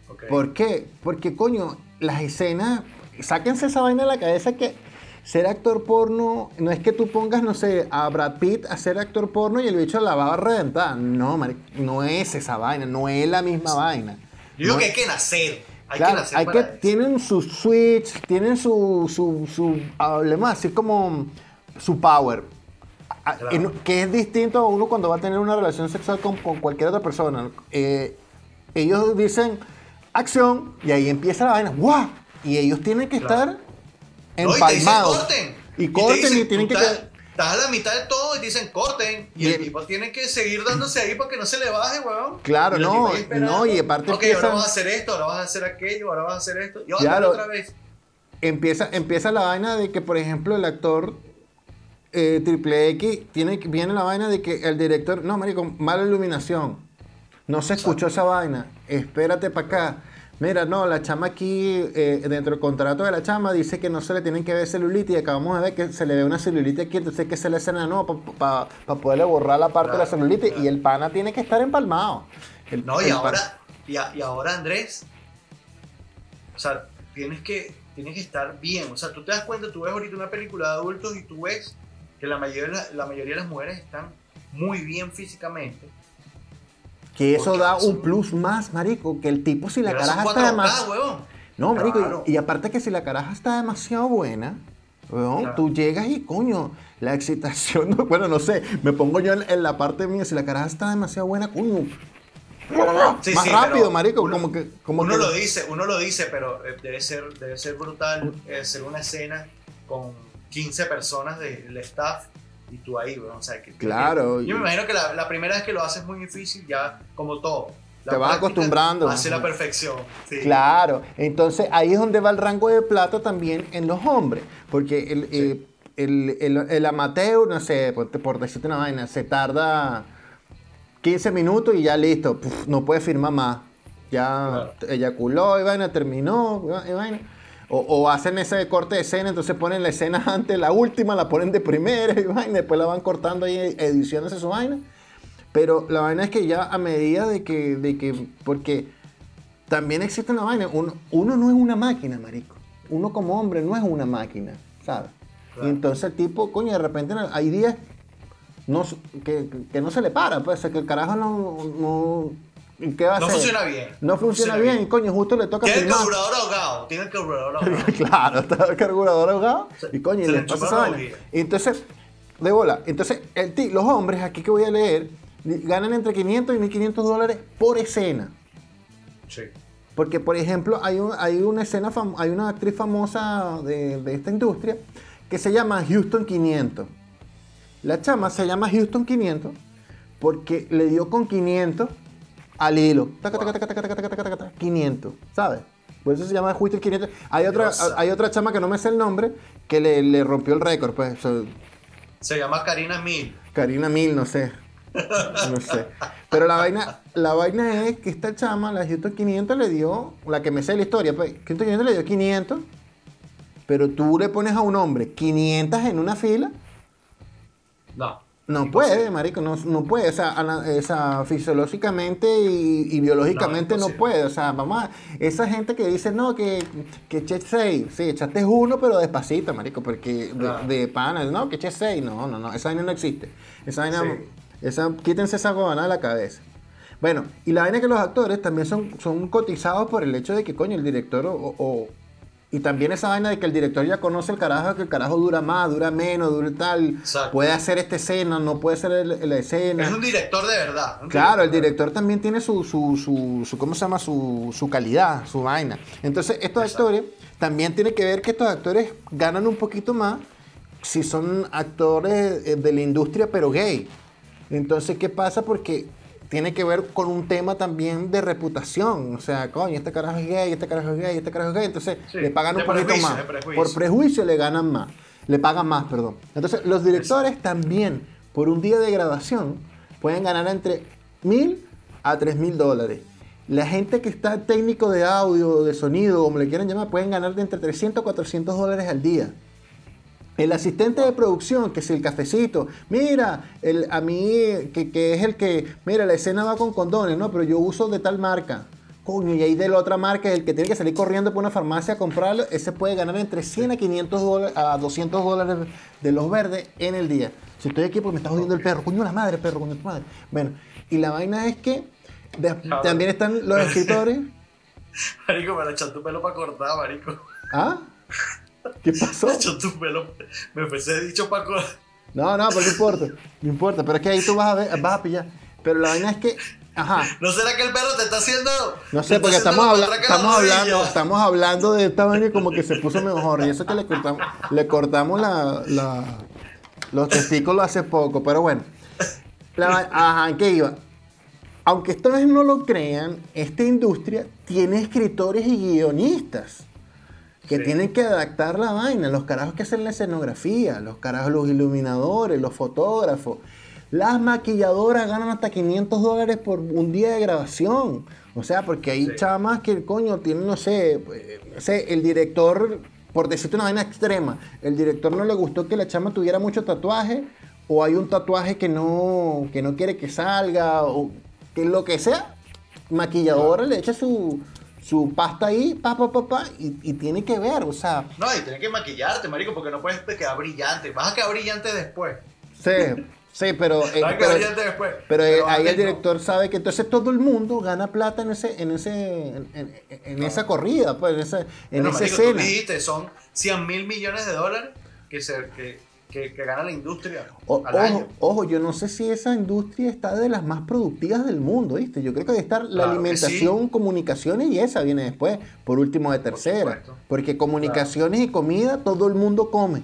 Ok. ¿Por qué? Porque, coño, las escenas, sáquense esa vaina de la cabeza que ser actor porno no es que tú pongas, no sé, a Brad Pitt a ser actor porno y el bicho la va a reventar. No, marico, no es esa vaina, no es la misma vaina. Yo No que es- hay que nacer. Hay Claro, que nacer hay para que, eso. tienen su switch, tienen su, su, su hablemos así como su power. A- Claro. en- que es distinto a uno cuando va a tener una relación sexual con, con cualquier otra persona. Eh, ellos dicen acción y ahí empieza la vaina. ¡Guau! Y ellos tienen que Claro. estar No, y empalmados. corten. Y te corten y, dicen, tienen que... estás, estás a la mitad de todo y dicen corten. Y el tipo tiene que seguir dándose ahí para que no se le baje, weón. Claro, no, no, y aparte Ok, empiezan- ahora vas a hacer esto, ahora vas a hacer aquello, ahora vas a hacer esto. Y otra, vez. empieza, empieza la vaina de que, por ejemplo, el actor eh, Triple X tiene, viene la vaina de que el director, no, marico, mala iluminación. No se escuchó esa vaina. Espérate para acá. Mira, no, la chama aquí, eh, dentro del contrato de la chama, dice que no se le tienen que ver celulitis y acabamos de ver que se le ve una celulitis aquí, entonces que hacer la escena no para poderle borrar la parte de la celulitis claro. y el pana tiene que estar empalmado. El- No, y ahora, y, a- y ahora Andrés, o sea, tienes que, tienes que estar bien. O sea, tú te das cuenta, tú ves ahorita una película de adultos y tú ves que la mayoría, de la, la mayoría de las mujeres están muy bien físicamente. Que eso da un plus más, marico, que el tipo si la caraja está 4K, de más... huevón. No, marico, y- Claro. y, aparte que si la caraja está demasiado buena, weón, Claro. tú llegas y coño, la excitación, bueno, no sé, me pongo yo en, en la parte mía, si la caraja está demasiado buena, coño, Sí, más sí, rápido, marico. uno- como que, como uno que- lo dice, uno lo dice, pero eh, debe ser, debe ser brutal eh, hacer una escena con 15 personas del staff y tú ahí, weón. O sea, que, Claro, Yo me imagino que la, la primera vez que lo haces es muy difícil, ya como todo. La Te vas acostumbrando. Hace la perfección. sí. Claro, entonces ahí es donde va el rango de plata también en los hombres, porque el, eh, el, el- el amateur, no sé, por, por decirte una vaina, se tarda 15 minutos y ya listo, puf, no puede firmar más. Ya Claro. eyaculó y vaina, terminó y vaina. O, o hacen ese corte de escena, entonces ponen la escena antes, la última, la ponen de primera y vaina, después la van cortando ahí, ediciones su vaina. Pero la vaina es que ya a medida de que, de que porque también existe una vaina, uno, uno no es una máquina, marico. Uno como hombre no es una máquina, ¿sabes? Claro. Y entonces el tipo, coño, de repente hay días no, que, que- que no se le para, pues, que el carajo no... no ¿Qué va a No hacer? funciona bien. No funciona bien, coño, justo le toca Tiene el carburador ahogado. Tiene el carburador ahogado. claro, está el carburador ahogado y coño, se le le pasa esa. Y Entonces, de bola. Entonces, el ti- los hombres, aquí que voy a leer, ganan entre 500 y 1500 dólares por escena. Sí. Porque, por ejemplo, hay, un- hay una escena, fam- hay una actriz famosa de, de esta industria que se llama Houston 500. La chama se llama Houston 500 porque le dio con 500 al hilo. Taca, taca, taca, taca, taca, taca, taca, taca, 500, ¿sabes? Por eso se llama Houston 500. Hay otra, hay otra chama que no me sé el nombre que le, le rompió el récord. Pues, o sea, Se llama Karina Mil. Karina Mil, no sé. No sé. Pero la vaina, la vaina es que esta chama, la Houston 500, le dio, la que me sé la historia, pues, Houston 500 le dio 500, pero tú le pones a un hombre 500 en una fila, No. No puede, marico, no, no puede, o sea, fisiológicamente y, y biológicamente no, puede, o sea, vamos a, esa gente que dice, no, que, que eché 6, sí, echaste uno, pero despacito, marico, porque de, Claro. de pana, no, que eché 6, no, no, no, esa vaina no existe, esa vaina, Sí. esa, quítense esa gobana de la cabeza. Bueno, y la vaina es que los actores también son, son cotizados por el hecho de que, coño, el director o, o- y también esa vaina de que el director ya conoce el carajo, que el carajo dura más, dura menos, dura tal, Exacto. puede hacer esta escena, no puede hacer el- la escena. Es un director de verdad. Claro, el director también tiene su, su, su, su- ¿cómo se llama? Su, su calidad, su vaina. Entonces, estos Exacto. actores, también tiene que ver que estos actores ganan un poquito más si son actores eh, de la industria, pero gay. Entonces, ¿qué pasa? Porque tiene que ver con un tema también de reputación. O sea, coño, este carajo es gay, este carajo es gay, este carajo es gay. Entonces, Sí, le pagan un poquito más. prejuicio. Por prejuicio le ganan más. Le pagan más, perdón. Entonces, los directores también, por un día de grabación, pueden ganar entre mil a tres mil dólares. La gente que está técnico de audio, de sonido, como le quieran llamar, pueden ganar de entre 300 a 400 dólares al día. El asistente de producción, que es el cafecito, mira, el, a mí, que, que es el que, mira, la escena va con condones, no, pero yo uso de tal marca. Coño, y ahí de la otra marca, el que tiene que salir corriendo por una farmacia a comprarlo, ese puede ganar entre 100 a 500 dólares, a 200 dólares de los verdes en el día. Si estoy aquí porque me está jodiendo el perro, coño la madre, perro, coño tu madre. Bueno, y la vaina es que de- también están los escritores. Marico, me la echó tu pelo para cortar, marico. ¿Ah? ¿Qué pasó? Me echó tu pelo. Me empecé dicho para cortar. No, no, pero no importa. No importa, pero es que ahí tú vas a ver, vas a pillar. Pero la vaina es que, ajá, ¿No será que el perro te está haciendo.? no sé, porque estamos, la habla- estamos hablando, estamos hablando de esta vaina y como que se puso mejor. Y eso que le cortamos, le cortamos la, la- los testículos hace poco, pero bueno. La ajá, ¿en qué iba? Aunque ustedes no lo crean, esta industria tiene escritores y guionistas que Sí. tienen que adaptar la vaina, los carajos que hacen la escenografía, los carajos, los iluminadores, los fotógrafos. Las maquilladoras ganan hasta 500 dólares por un día de grabación. O sea, porque hay Sí. chamas que el coño tienen, no sé, no sé, el director, por decirte una vaina extrema, el director no le gustó que la chama tuviera mucho tatuaje, o hay un tatuaje que no, que no quiere que salga, o que lo que sea, maquilladora le echa su, su pasta ahí, pa, pa, pa, pa, y, y tiene que ver, o sea, No, y tienes que maquillarte, marico, porque no puedes quedar brillante. Vas a quedar brillante después. sí, sí, pero, eh, Vas a quedar pero, brillante después. pero, eh, ahí el no. director sabe que entonces todo el mundo gana plata en ese, en ese, en, en- en esa corrida, pues, en esa, en Bueno, esa marico, tú escena. dijiste, son 100 mil millones de dólares que se. Que, que, que gana la industria O- al año. ojo, ojo, yo no sé si esa industria está de las más productivas del mundo, ¿viste? Yo creo que debe estar la Claro alimentación, comunicaciones y esa viene después, por último de tercera. Porque comunicaciones y comida todo el mundo come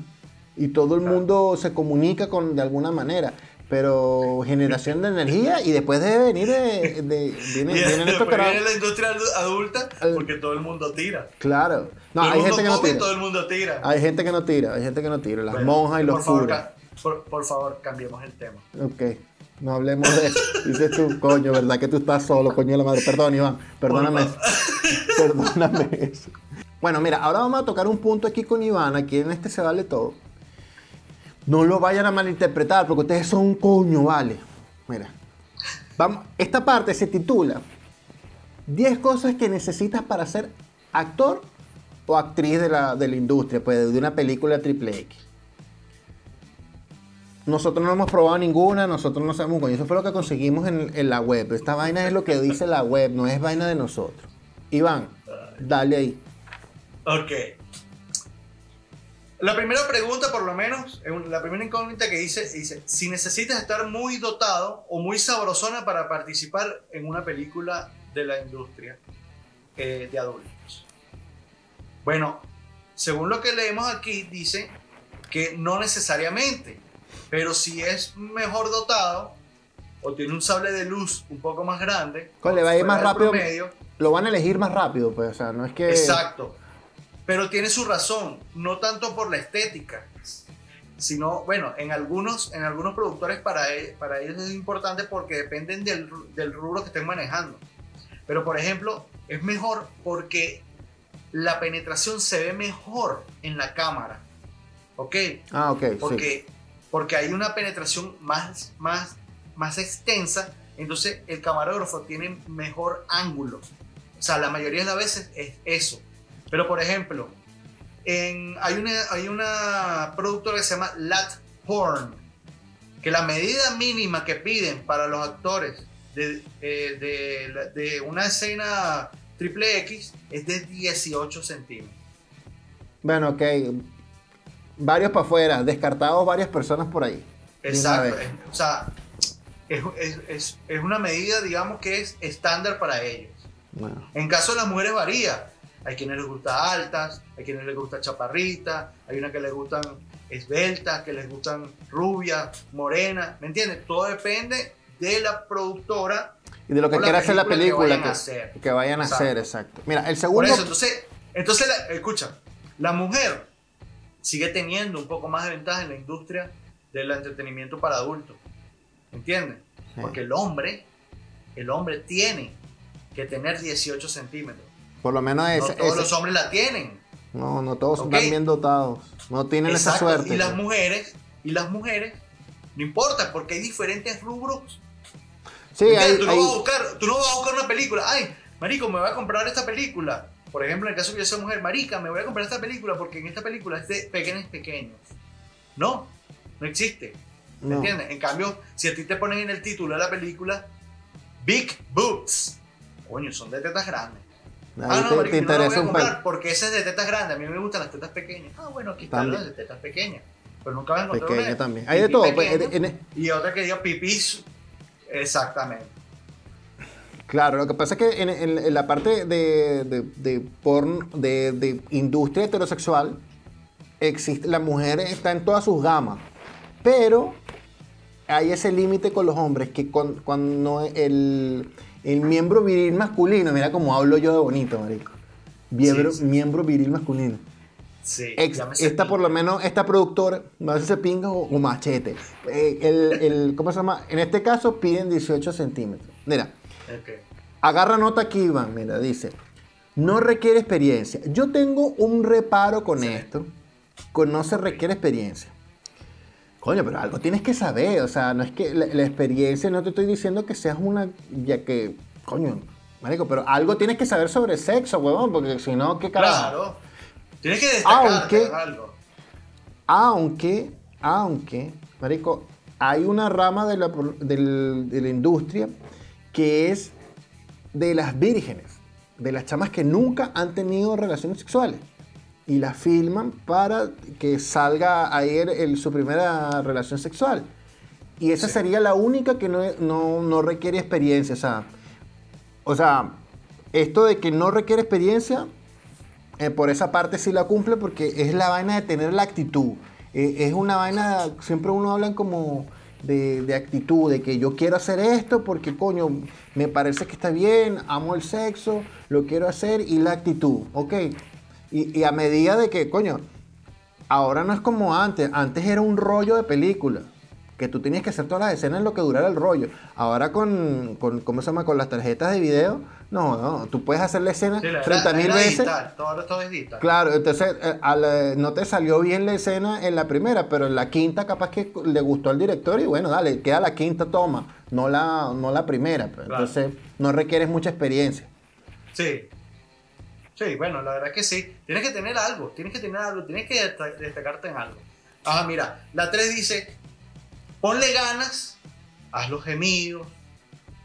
y todo el Claro. mundo se comunica con de alguna manera. Pero generación de energía y después debe venir de, de- viene- Y viene la industria adu- adulta porque todo el mundo tira. Claro. No, todo hay gente que no tira. todo el mundo tira. Hay gente que no tira, hay gente que no tira. Las Bueno, monjas y los favor, curas. Por, por favor, cambiemos el tema. Ok, no hablemos de eso. Dices tú, coño, ¿verdad que tú estás solo, coño de la madre? Perdón, Iván, perdóname eso. Perdóname eso. Bueno, mira, ahora vamos a tocar un punto aquí con Iván, aquí en este se vale todo. No lo vayan a malinterpretar, porque ustedes son un coño, vale. Mira, vamos, esta parte se titula 10 cosas que necesitas para ser actor o actriz de la, de la industria, pues de una película triple X. Nosotros no hemos probado ninguna, nosotros no sabemos coño. Eso fue lo que conseguimos en, en la web. Esta vaina es lo que dice la web, no es vaina de nosotros. Iván, dale ahí. Ok. La primera pregunta, por lo menos, la primera incógnita que dice, dice, si necesitas estar muy dotado o muy sabrosona para participar en una película de la industria eh, de adultos. Bueno, según lo que leemos aquí, dice que no necesariamente, pero si es mejor dotado o tiene un sable de luz un poco más grande, le va a ir fuera más rápido. promedio, Lo van a elegir más rápido, pues, o sea, no es que... Exacto. Pero tiene su razón, no tanto por la estética, sino, bueno, en algunos, en algunos productores para, e- para ellos es importante porque dependen del, del rubro que estén manejando. Pero, por ejemplo, es mejor porque la penetración se ve mejor en la cámara. ¿Ok? Ah, ok, sí. Porque, porque hay una penetración más, más, más extensa, entonces el camarógrafo tiene mejor ángulo. O sea, la mayoría de las veces es eso. Pero, por ejemplo, en, hay, una, hay una productora que se llama Lat Porn, que la medida mínima que piden para los actores de, eh, de una escena triple X es de 18 centímetros. Bueno, ok. Varios para afuera, descartados varias personas por ahí. Una Exacto. o sea, es, es- es- es una medida, digamos, que es estándar para ellos. Bueno. En caso de las mujeres varía. Hay quienes les gusta altas, hay quienes les gusta chaparritas, hay unas que les gustan esbeltas, que les gustan rubias, morenas, ¿me entiendes? Todo depende de la productora. Y de lo que quiera hacer la película que vayan que, a hacer. que vayan a Exacto. hacer, exacto. Mira, el Por segundo... eso, entonces, entonces la- escucha, la mujer sigue teniendo un poco más de ventaja en la industria del entretenimiento para adultos. ¿Entiendes? Sí. Porque el hombre, el hombre tiene que tener 18 centímetros. Por lo menos No ese... todos ese- los hombres la tienen. No, no todos Ok. están bien dotados. No tienen esa Exacto, suerte. Y las mujeres, y las mujeres, no importa, porque hay diferentes rubros. Sí, hay, tú, no hay- vas a buscar, tú no vas a buscar una película. Ay, marico, me voy a comprar esta película. Por ejemplo, en el caso que yo sea mujer, marica, me voy a comprar esta película porque en esta película es de pequeños pequeños. No, no existe. ¿Me no. entiendes? En cambio, si a ti te ponen en el título de la película Big Boobs, coño, son de tetas grandes. Ahí ah, no, te, marico, te no la voy interesa a comprar porque ese es de tetas grandes. A mí me gustan las tetas pequeñas. Ah, bueno, aquí están las de tetas pequeñas. Pero nunca vas a encontrar pequeño una también. Hay de pipí todo. pues, pequeño en- en- y otra que diga pipis. Exactamente. Claro, lo que pasa es que en, en- en la parte de, de, de porn, de, de industria heterosexual, existe, la mujer está en todas sus gamas, pero hay ese límite con los hombres que con- cuando el, el miembro viril masculino, mira cómo hablo yo de bonito, marico, miembro, Sí, sí. miembro viril masculino. Sí. Ex- esta por lo menos, esta productora, no sé si se pinga o, o machete. Eh, el, el- ¿Cómo se llama? En este caso piden 18 centímetros. Mira, Ok. agarra nota aquí, Iván. Mira, dice, no requiere experiencia. Yo tengo un reparo con Sí. esto, con no se requiere experiencia. Coño, pero algo tienes que saber, o sea, no es que la, la experiencia, no te estoy diciendo que seas una, ya que, coño, marico, pero algo tienes que saber sobre sexo, huevón, porque si no, ¿qué carajo? Claro. Tienes que destacar Aunque- algo. Aunque, aunque, marico, hay una rama de la, del- de la industria que es de las vírgenes, de las chamas que nunca han tenido relaciones sexuales. y la filman para que salga el- su primera relación sexual. Y esa Sí. sería la única que no, no- no requiere experiencia. O sea, o sea, esto de que no requiere experiencia, eh, por esa parte sí la cumple porque es la vaina de tener la actitud. Eh, es una vaina, siempre uno habla como de, de actitud, de que yo quiero hacer esto porque coño, me parece que está bien, amo el sexo, lo quiero hacer y la actitud, ¿ok? Y, y a medida de que, coño, ahora no es como antes, antes era un rollo de película. Que tú tenías que hacer todas las escenas en lo que durara el rollo. Ahora con, con ¿cómo se llama? Con las tarjetas de video, no, no, tú puedes hacer la escena Sí, la- 30 la- mil veces. digital, todo, todo es digital. Claro, entonces eh, al, eh, no te salió bien la escena en la primera, pero en la quinta capaz que le gustó al director y bueno, dale, queda la quinta toma, no la, no la primera. pues. Claro. Entonces no requieres mucha experiencia. Sí. Sí, bueno, la verdad es que sí. Tienes que tener algo, tienes que tener algo, tienes que desta- destacarte en algo. Ajá, mira, la 3 dice, ponle ganas, haz los gemidos,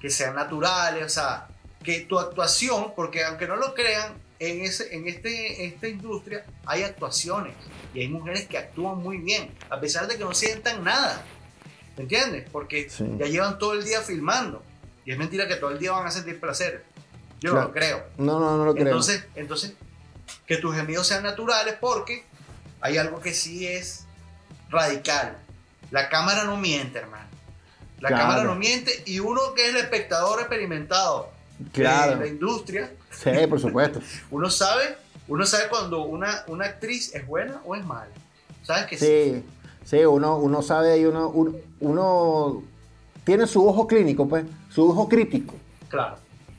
que sean naturales, o sea, que tu actuación, porque aunque no lo crean, en, ese, en este, esta industria hay actuaciones y hay mujeres que actúan muy bien, a pesar de que no sientan nada. ¿Me entiendes? Porque Sí. ya llevan todo el día filmando y es mentira que todo el día van a sentir placer. Yo no Claro. lo creo. No, no, no lo creo. Entonces, entonces, que tus gemidos sean naturales porque hay algo que sí es radical. La cámara no miente, hermano. La Claro. cámara no miente y uno que es el espectador experimentado Claro. de la industria, Sí, por supuesto. uno sabe, uno sabe cuando una, una actriz es buena o es mala. ¿Sabes que sí? Sí, sí, uno, uno sabe y uno, uno, uno tiene su ojo clínico, pues, su ojo crítico. Claro.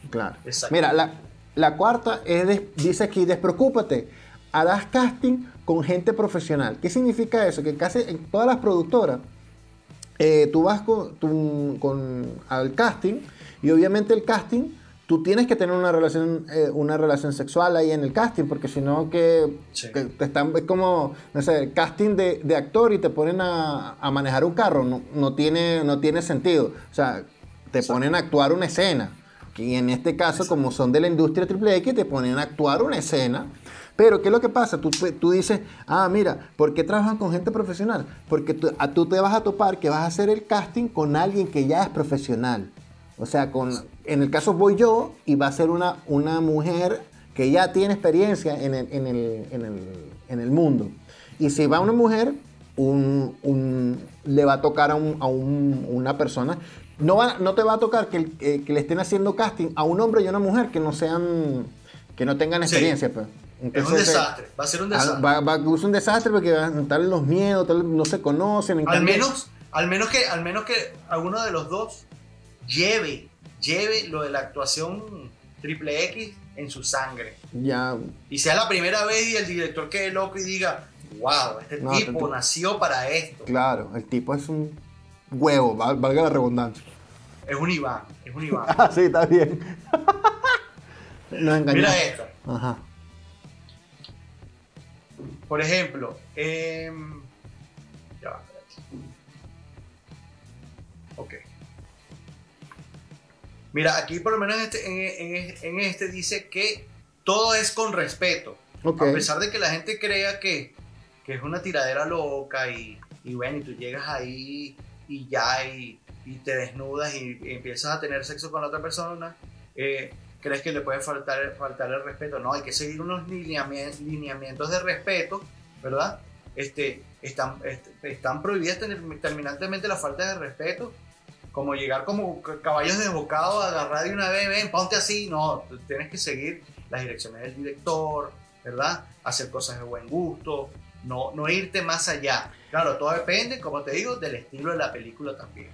Claro. Exacto. Mira, la, la cuarta es dice aquí, despreocúpate, harás casting con gente profesional. ¿Qué significa eso? Que casi en todas las productoras, eh, tú vas con, tú- con- al casting y obviamente el casting, tú tienes que tener una relación, eh, una relación sexual ahí en el casting, porque si no que, Sí. que te están, es como, no sé, casting de, de actor y te ponen a, a manejar un carro, no, no, tiene, no tiene sentido. O sea, te Exacto. ponen a actuar una escena. Y en este caso, como son de la industria triple X, te ponen a actuar una escena. Pero, ¿qué es lo que pasa? Tú, tú dices, ah, mira, ¿por qué trabajan con gente profesional? Porque tú, a- tú te vas a topar que vas a hacer el casting con alguien que ya es profesional. O sea, con, en el caso voy yo y va a ser una, una mujer que ya tiene experiencia en el, en el, en el, en el mundo. Y si va una mujer, un, un- le va a tocar a, un- a un- una persona. No, va- no te va a tocar que, el- eh, que le estén haciendo casting a un hombre y a una mujer que no sean, que no tengan Sí. experiencia. Es un desastre. Va a ser un ah, desastre. Va, va a ser un desastre porque van a estar los miedos, tal- no se conocen. en al cambio- menos, al menos que, al menos que alguno de los dos lleve, lleve lo de la actuación triple X en su sangre. Ya, Y sea la primera vez y el director quede loco y diga, wow, este No, tipo nació para esto. claro, el tipo es un huevo, val- valga la redundancia. Es un Iván, es un Iván. Ah, sí, está bien. Nos engañamos. Mira esto. Ajá. Por ejemplo, em, ya va, espérate. Ok. Mira, aquí por lo menos en este, en, en- en este dice que todo es con respeto. Ok. A pesar de que la gente crea que, que es una tiradera loca y, y bueno, y tú llegas ahí y ya y, y te desnudas y, y empiezas a tener sexo con la otra persona, eh, crees que le puede faltar, faltar el respeto. No, hay que seguir unos lineamien- lineamientos de respeto, ¿verdad? Este, están, están prohibidas term- terminantemente las faltas de respeto, como llegar como caballos desbocados, agarrar de una vez, ven, ponte así. No, tienes que seguir las direcciones del director, ¿verdad? Hacer cosas de buen gusto, no, no irte más allá. Claro, todo depende, como te digo, del estilo de la película también.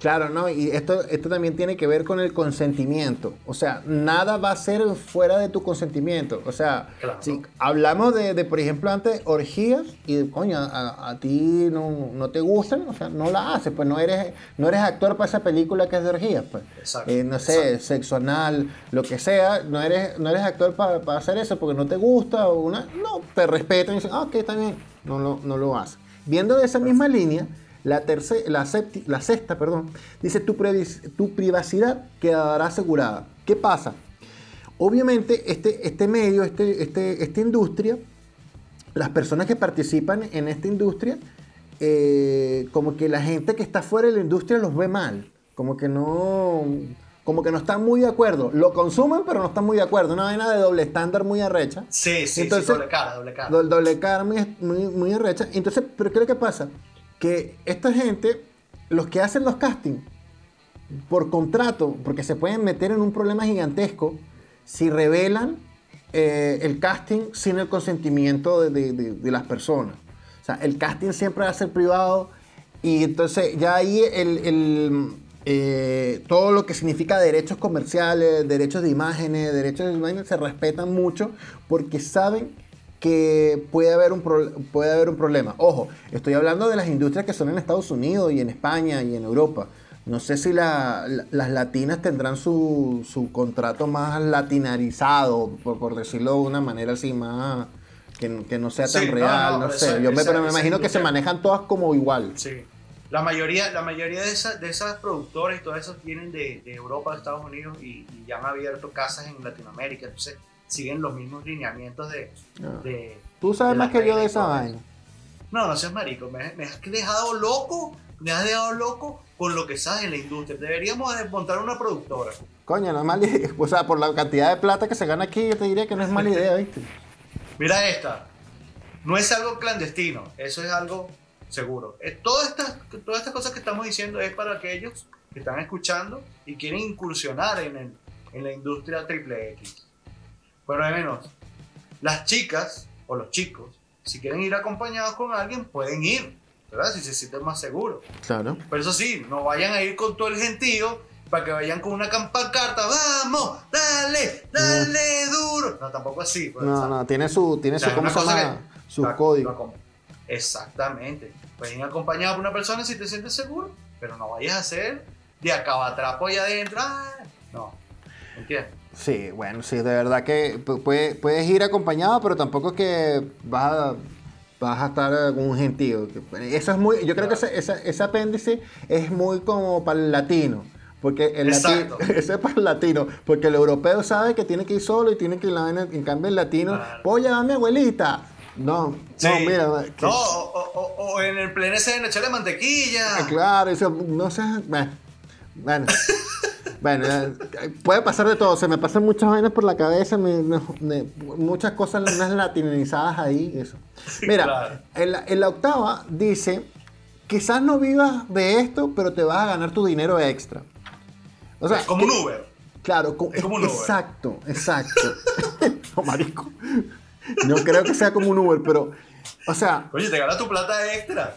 Claro, ¿no? Y esto, esto también tiene que ver con el consentimiento. O sea, nada va a ser fuera de tu consentimiento. O sea, Claro. si hablamos de, de, por ejemplo, antes orgías y, coño, a, a ti no, no te gustan, o sea, no la haces, pues no eres, no eres actor para esa película que es de orgías, pues. Exacto, Eh, no sé, exacto. sexo anal, lo que sea, no eres, no eres actor para, para hacer eso porque no te gusta o una, no, te respetan y dicen, ah, ok, está bien, no lo, no lo haces. Viendo de esa misma línea, la, terce- la, septi- la sexta, perdón, dice tu, previs- tu privacidad quedará asegurada. ¿Qué pasa? Obviamente, este, este medio, este, este, esta industria, las personas que participan en esta industria, eh, como que la gente que está fuera de la industria los ve mal, como que no, como que no están muy de acuerdo. Lo consumen, pero no están muy de acuerdo. Una vaina de doble estándar muy arrecha. Sí, sí, Entonces, sí, doble cara, doble cara. Do- Doble cara muy, muy, muy arrecha. Entonces, ¿pero qué es lo que pasa? Que esta gente, los que hacen los castings, por contrato, porque se pueden meter en un problema gigantesco si revelan eh, el casting sin el consentimiento de, las personas. O sea, el casting siempre va a ser privado y entonces ya ahí el, el, eh, todo lo que significa derechos comerciales, derechos de imágenes, derechos de imágenes se respetan mucho porque saben que puede haber, un pro- puede haber un problema. Ojo, estoy hablando de las industrias que son en Estados Unidos y en España y en Europa. No sé si la- la- las latinas tendrán su, su contrato más latinarizado, por, por decirlo de una manera así, más que, que no sea tan Sí, real, no, sé. esa- Yo me, esa- pero me imagino que se manejan todas como igual. Sí. La mayoría, la mayoría de, esas, de esas productoras y todo eso vienen de, de Europa, de Estados Unidos y, y ya han abierto casas en Latinoamérica. Entonces siguen los mismos lineamientos de. Ah. de- Tú sabes de más que yo de esa vaina. No, no seas marico. Me, me has dejado loco. Me has dejado loco con lo que sabes en la industria. Deberíamos de montar una productora. Coño, no es mala idea. O sea, por la cantidad de plata que se gana aquí, yo te diría que no es mala idea, ¿viste? Mira esta. No es algo clandestino, eso es algo seguro. Eh, todas, estas, todas estas cosas que estamos diciendo es para aquellos que están escuchando y quieren incursionar en, el- en la industria triple X. Pero al menos, las chicas o los chicos, si quieren ir acompañados con alguien, pueden ir, ¿verdad? Si se sienten más seguros. Claro. Pero eso sí, no vayan a ir con todo el gentío para que vayan con una campancarta. ¡Vamos! ¡Dale! ¡Dale duro! No, tampoco así. pues, No, no, tiene su, tiene su, ¿cómo una se cosa llama? que- Su la- código. la Exactamente. Pueden ir acompañado por una persona si te sientes seguro, pero no vayas a ser de acabatrapo allá adentro. ¡Ah! No. ¿Entiendes? Sí, bueno, sí, de verdad que pu- puede- puedes ir acompañado, pero tampoco es que vas a, vas a estar eh, con un gentío. Eso es muy, yo creo que ese, ese apéndice es muy como para el latino. Porque el latino, ese es para el latino, porque el europeo sabe que tiene que ir solo y tiene que ir la vaina, en cambio el latino, Claro. voy a mi abuelita. No, Sí. no, mira, que- No, o, o- o- en el pleno escena echarle mantequilla. Eh, Claro, eso, no sé. Bueno, bueno, Bueno, puede pasar de todo. Se me pasan muchas vainas por la cabeza, me- me- me- muchas cosas unas latinizadas ahí. Eso. Mira, Claro. en, la, en la octava dice: quizás no vivas de esto, pero te vas a ganar tu dinero extra. O sea, es como un Uber. Claro, co- Es como un Uber. exacto, exacto. no, marico. No creo que sea como un Uber, pero, o sea, Oye, te ganas tu plata extra.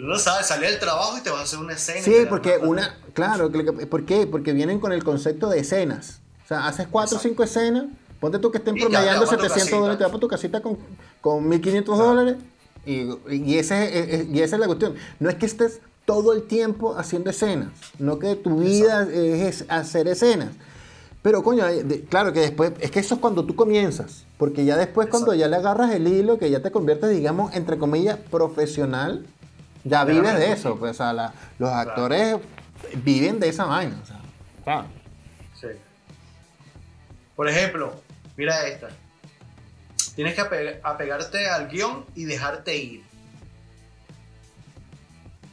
No sabes, salir del trabajo y te vas a hacer una escena. Sí, porque una, claro, ¿por qué? Porque vienen con el concepto de escenas. O sea, haces cuatro o cinco escenas, ponte tú que estén Y promediando vas pa' tu 700 casita. dólares, te vas para tu casita con, con 1500 dólares y, y, ese, es- es- y esa es la cuestión. No es que estés todo el tiempo haciendo escenas, no que tu vida es, es hacer escenas. Pero coño, eh, de- claro que después, es que eso es cuando tú comienzas, porque ya después cuando ya le agarras el hilo, que ya te conviertes, digamos, entre comillas, profesional, ya vives de Claramente. eso, pues, o sea, la- los actores viven de esa vaina, o sea, claro. Sí. Por ejemplo, mira esta. Tienes que ape- apegarte al guion y dejarte ir.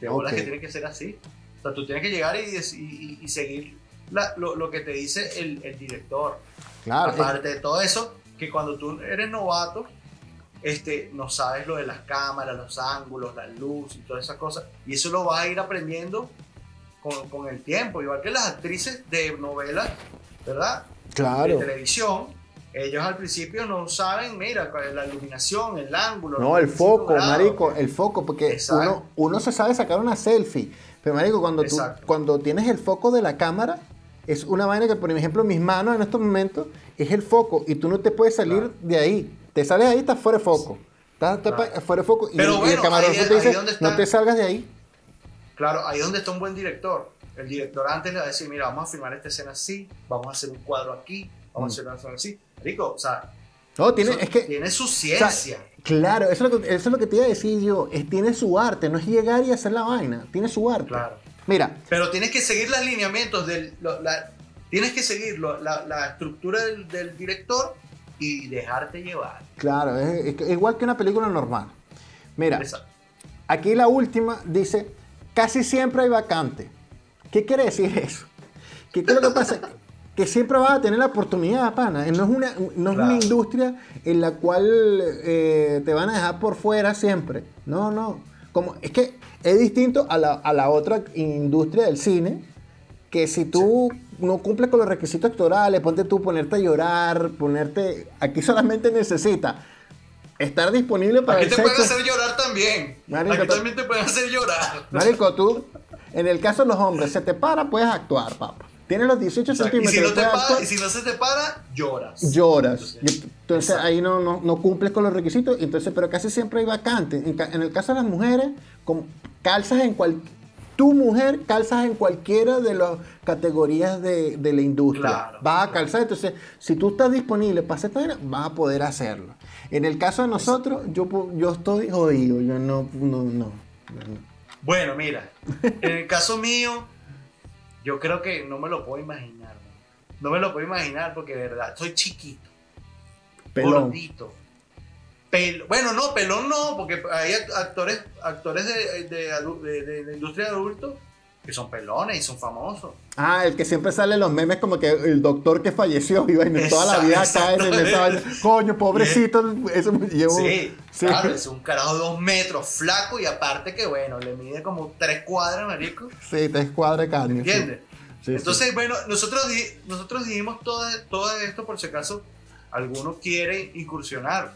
De bolas Ok. que tiene que ser así. O sea, tú tienes que llegar y, dec- y- y- y seguir la- lo, lo que te dice el, el director. Claro, es- Aparte de todo eso, que cuando tú eres novato, este, no sabes lo de las cámaras, los ángulos, la luz y todas esas cosas. Y eso lo vas a ir aprendiendo con, con el tiempo. Igual que las actrices de novelas, ¿verdad? De claro. televisión. Ellos al principio no saben, mira, la iluminación, el ángulo. No, el 25 foco, marico, el foco, porque uno, uno se sabe sacar una selfie. Pero, marico, cuando, tú, cuando tienes el foco de la cámara, es una vaina que, por ejemplo, mis manos en estos momentos es el foco y tú no te puedes salir Claro. de ahí. Te sales ahí, estás fuera de foco. Estás, estás Claro. fuera de foco y, Pero y el camarógrafo te dice, está- no te salgas de ahí. Claro, ahí donde está un buen director. El director antes le va a decir, mira, vamos a filmar esta escena así, vamos a hacer un cuadro aquí, vamos a hacer una escena así. Rico, o sea, No, tiene, eso Mm. es que... tiene su o sea, ciencia. claro, eso es, lo que, eso es lo que te iba a decir yo. Es, tiene su arte, no es llegar y hacer la vaina. Tiene su arte. Claro. Mira, Pero tienes que seguir los lineamientos del. lo- la- tienes que seguir lo- la, la estructura del, del director y dejarte llevar. Claro, es, es igual que una película normal. Mira, Exacto. aquí la última dice, casi siempre hay vacante. ¿Qué quiere decir eso? ¿Qué, qué es lo que pasa? Que siempre vas a tener la oportunidad, pana. No es una, no es una industria en la cual eh, te van a dejar por fuera siempre. No, no. Como, es que es distinto a la, a la otra industria del cine, que si tú no cumples con los requisitos actorales, ponte tú ponerte a llorar, ponerte... Aquí solamente necesitas estar disponible para Aquí te pueden hacer llorar también. Marico, Aquí también te pueden hacer llorar. Marico, tú, en el caso de los hombres, se te para, puedes actuar, papá. Tienes los 18 O sea, y, centímetros, si no te para, y si no se te para, lloras. lloras. Entonces ahí no, no, no cumples con los requisitos, entonces, pero casi siempre hay vacantes. En, el caso de las mujeres, como calzas en cual, tu mujer calzas en cualquiera de las categorías de, de la industria. Claro, vas a calzar, entonces, si tú estás disponible para hacer esta vas a poder hacerlo. En el caso de nosotros, yo, yo estoy jodido, yo no, no, no. no. Bueno, mira, en el caso mío, yo creo que no me lo puedo imaginar. No me lo puedo imaginar porque de verdad, soy chiquito, Pelón. gordito. Pel- bueno, no, pelón no, porque hay act- actores, actores de, de de- industria de adultos que son pelones y son famosos. Ah, el que siempre sale en los memes como que el doctor que falleció y vaina, toda la vida cae en esa. Coño, pobrecito, eso me llevó. Sí, Sí. claro, es un carajo de dos metros, flaco y aparte que bueno, le mide como tres cuadras, marico. Sí, te escuadra de carne. ¿Entiendes? Sí. Entonces, bueno, nosotros, nosotros dijimos todo, todo esto por si acaso alguno quiere incursionar,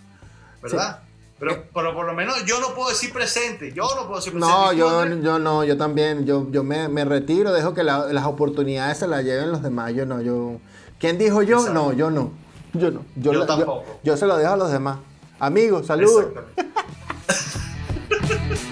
¿verdad? Pero, eh. pero, por lo menos yo no puedo decir presente, yo no puedo decir presente. No, yo, yo no, yo también, yo, yo me, me retiro, dejo que las oportunidades se las lleven los demás, yo no, yo... ¿Quién dijo yo? No, yo no, yo no, tampoco. Yo, yo se lo dejo a los demás. Amigos, saludos.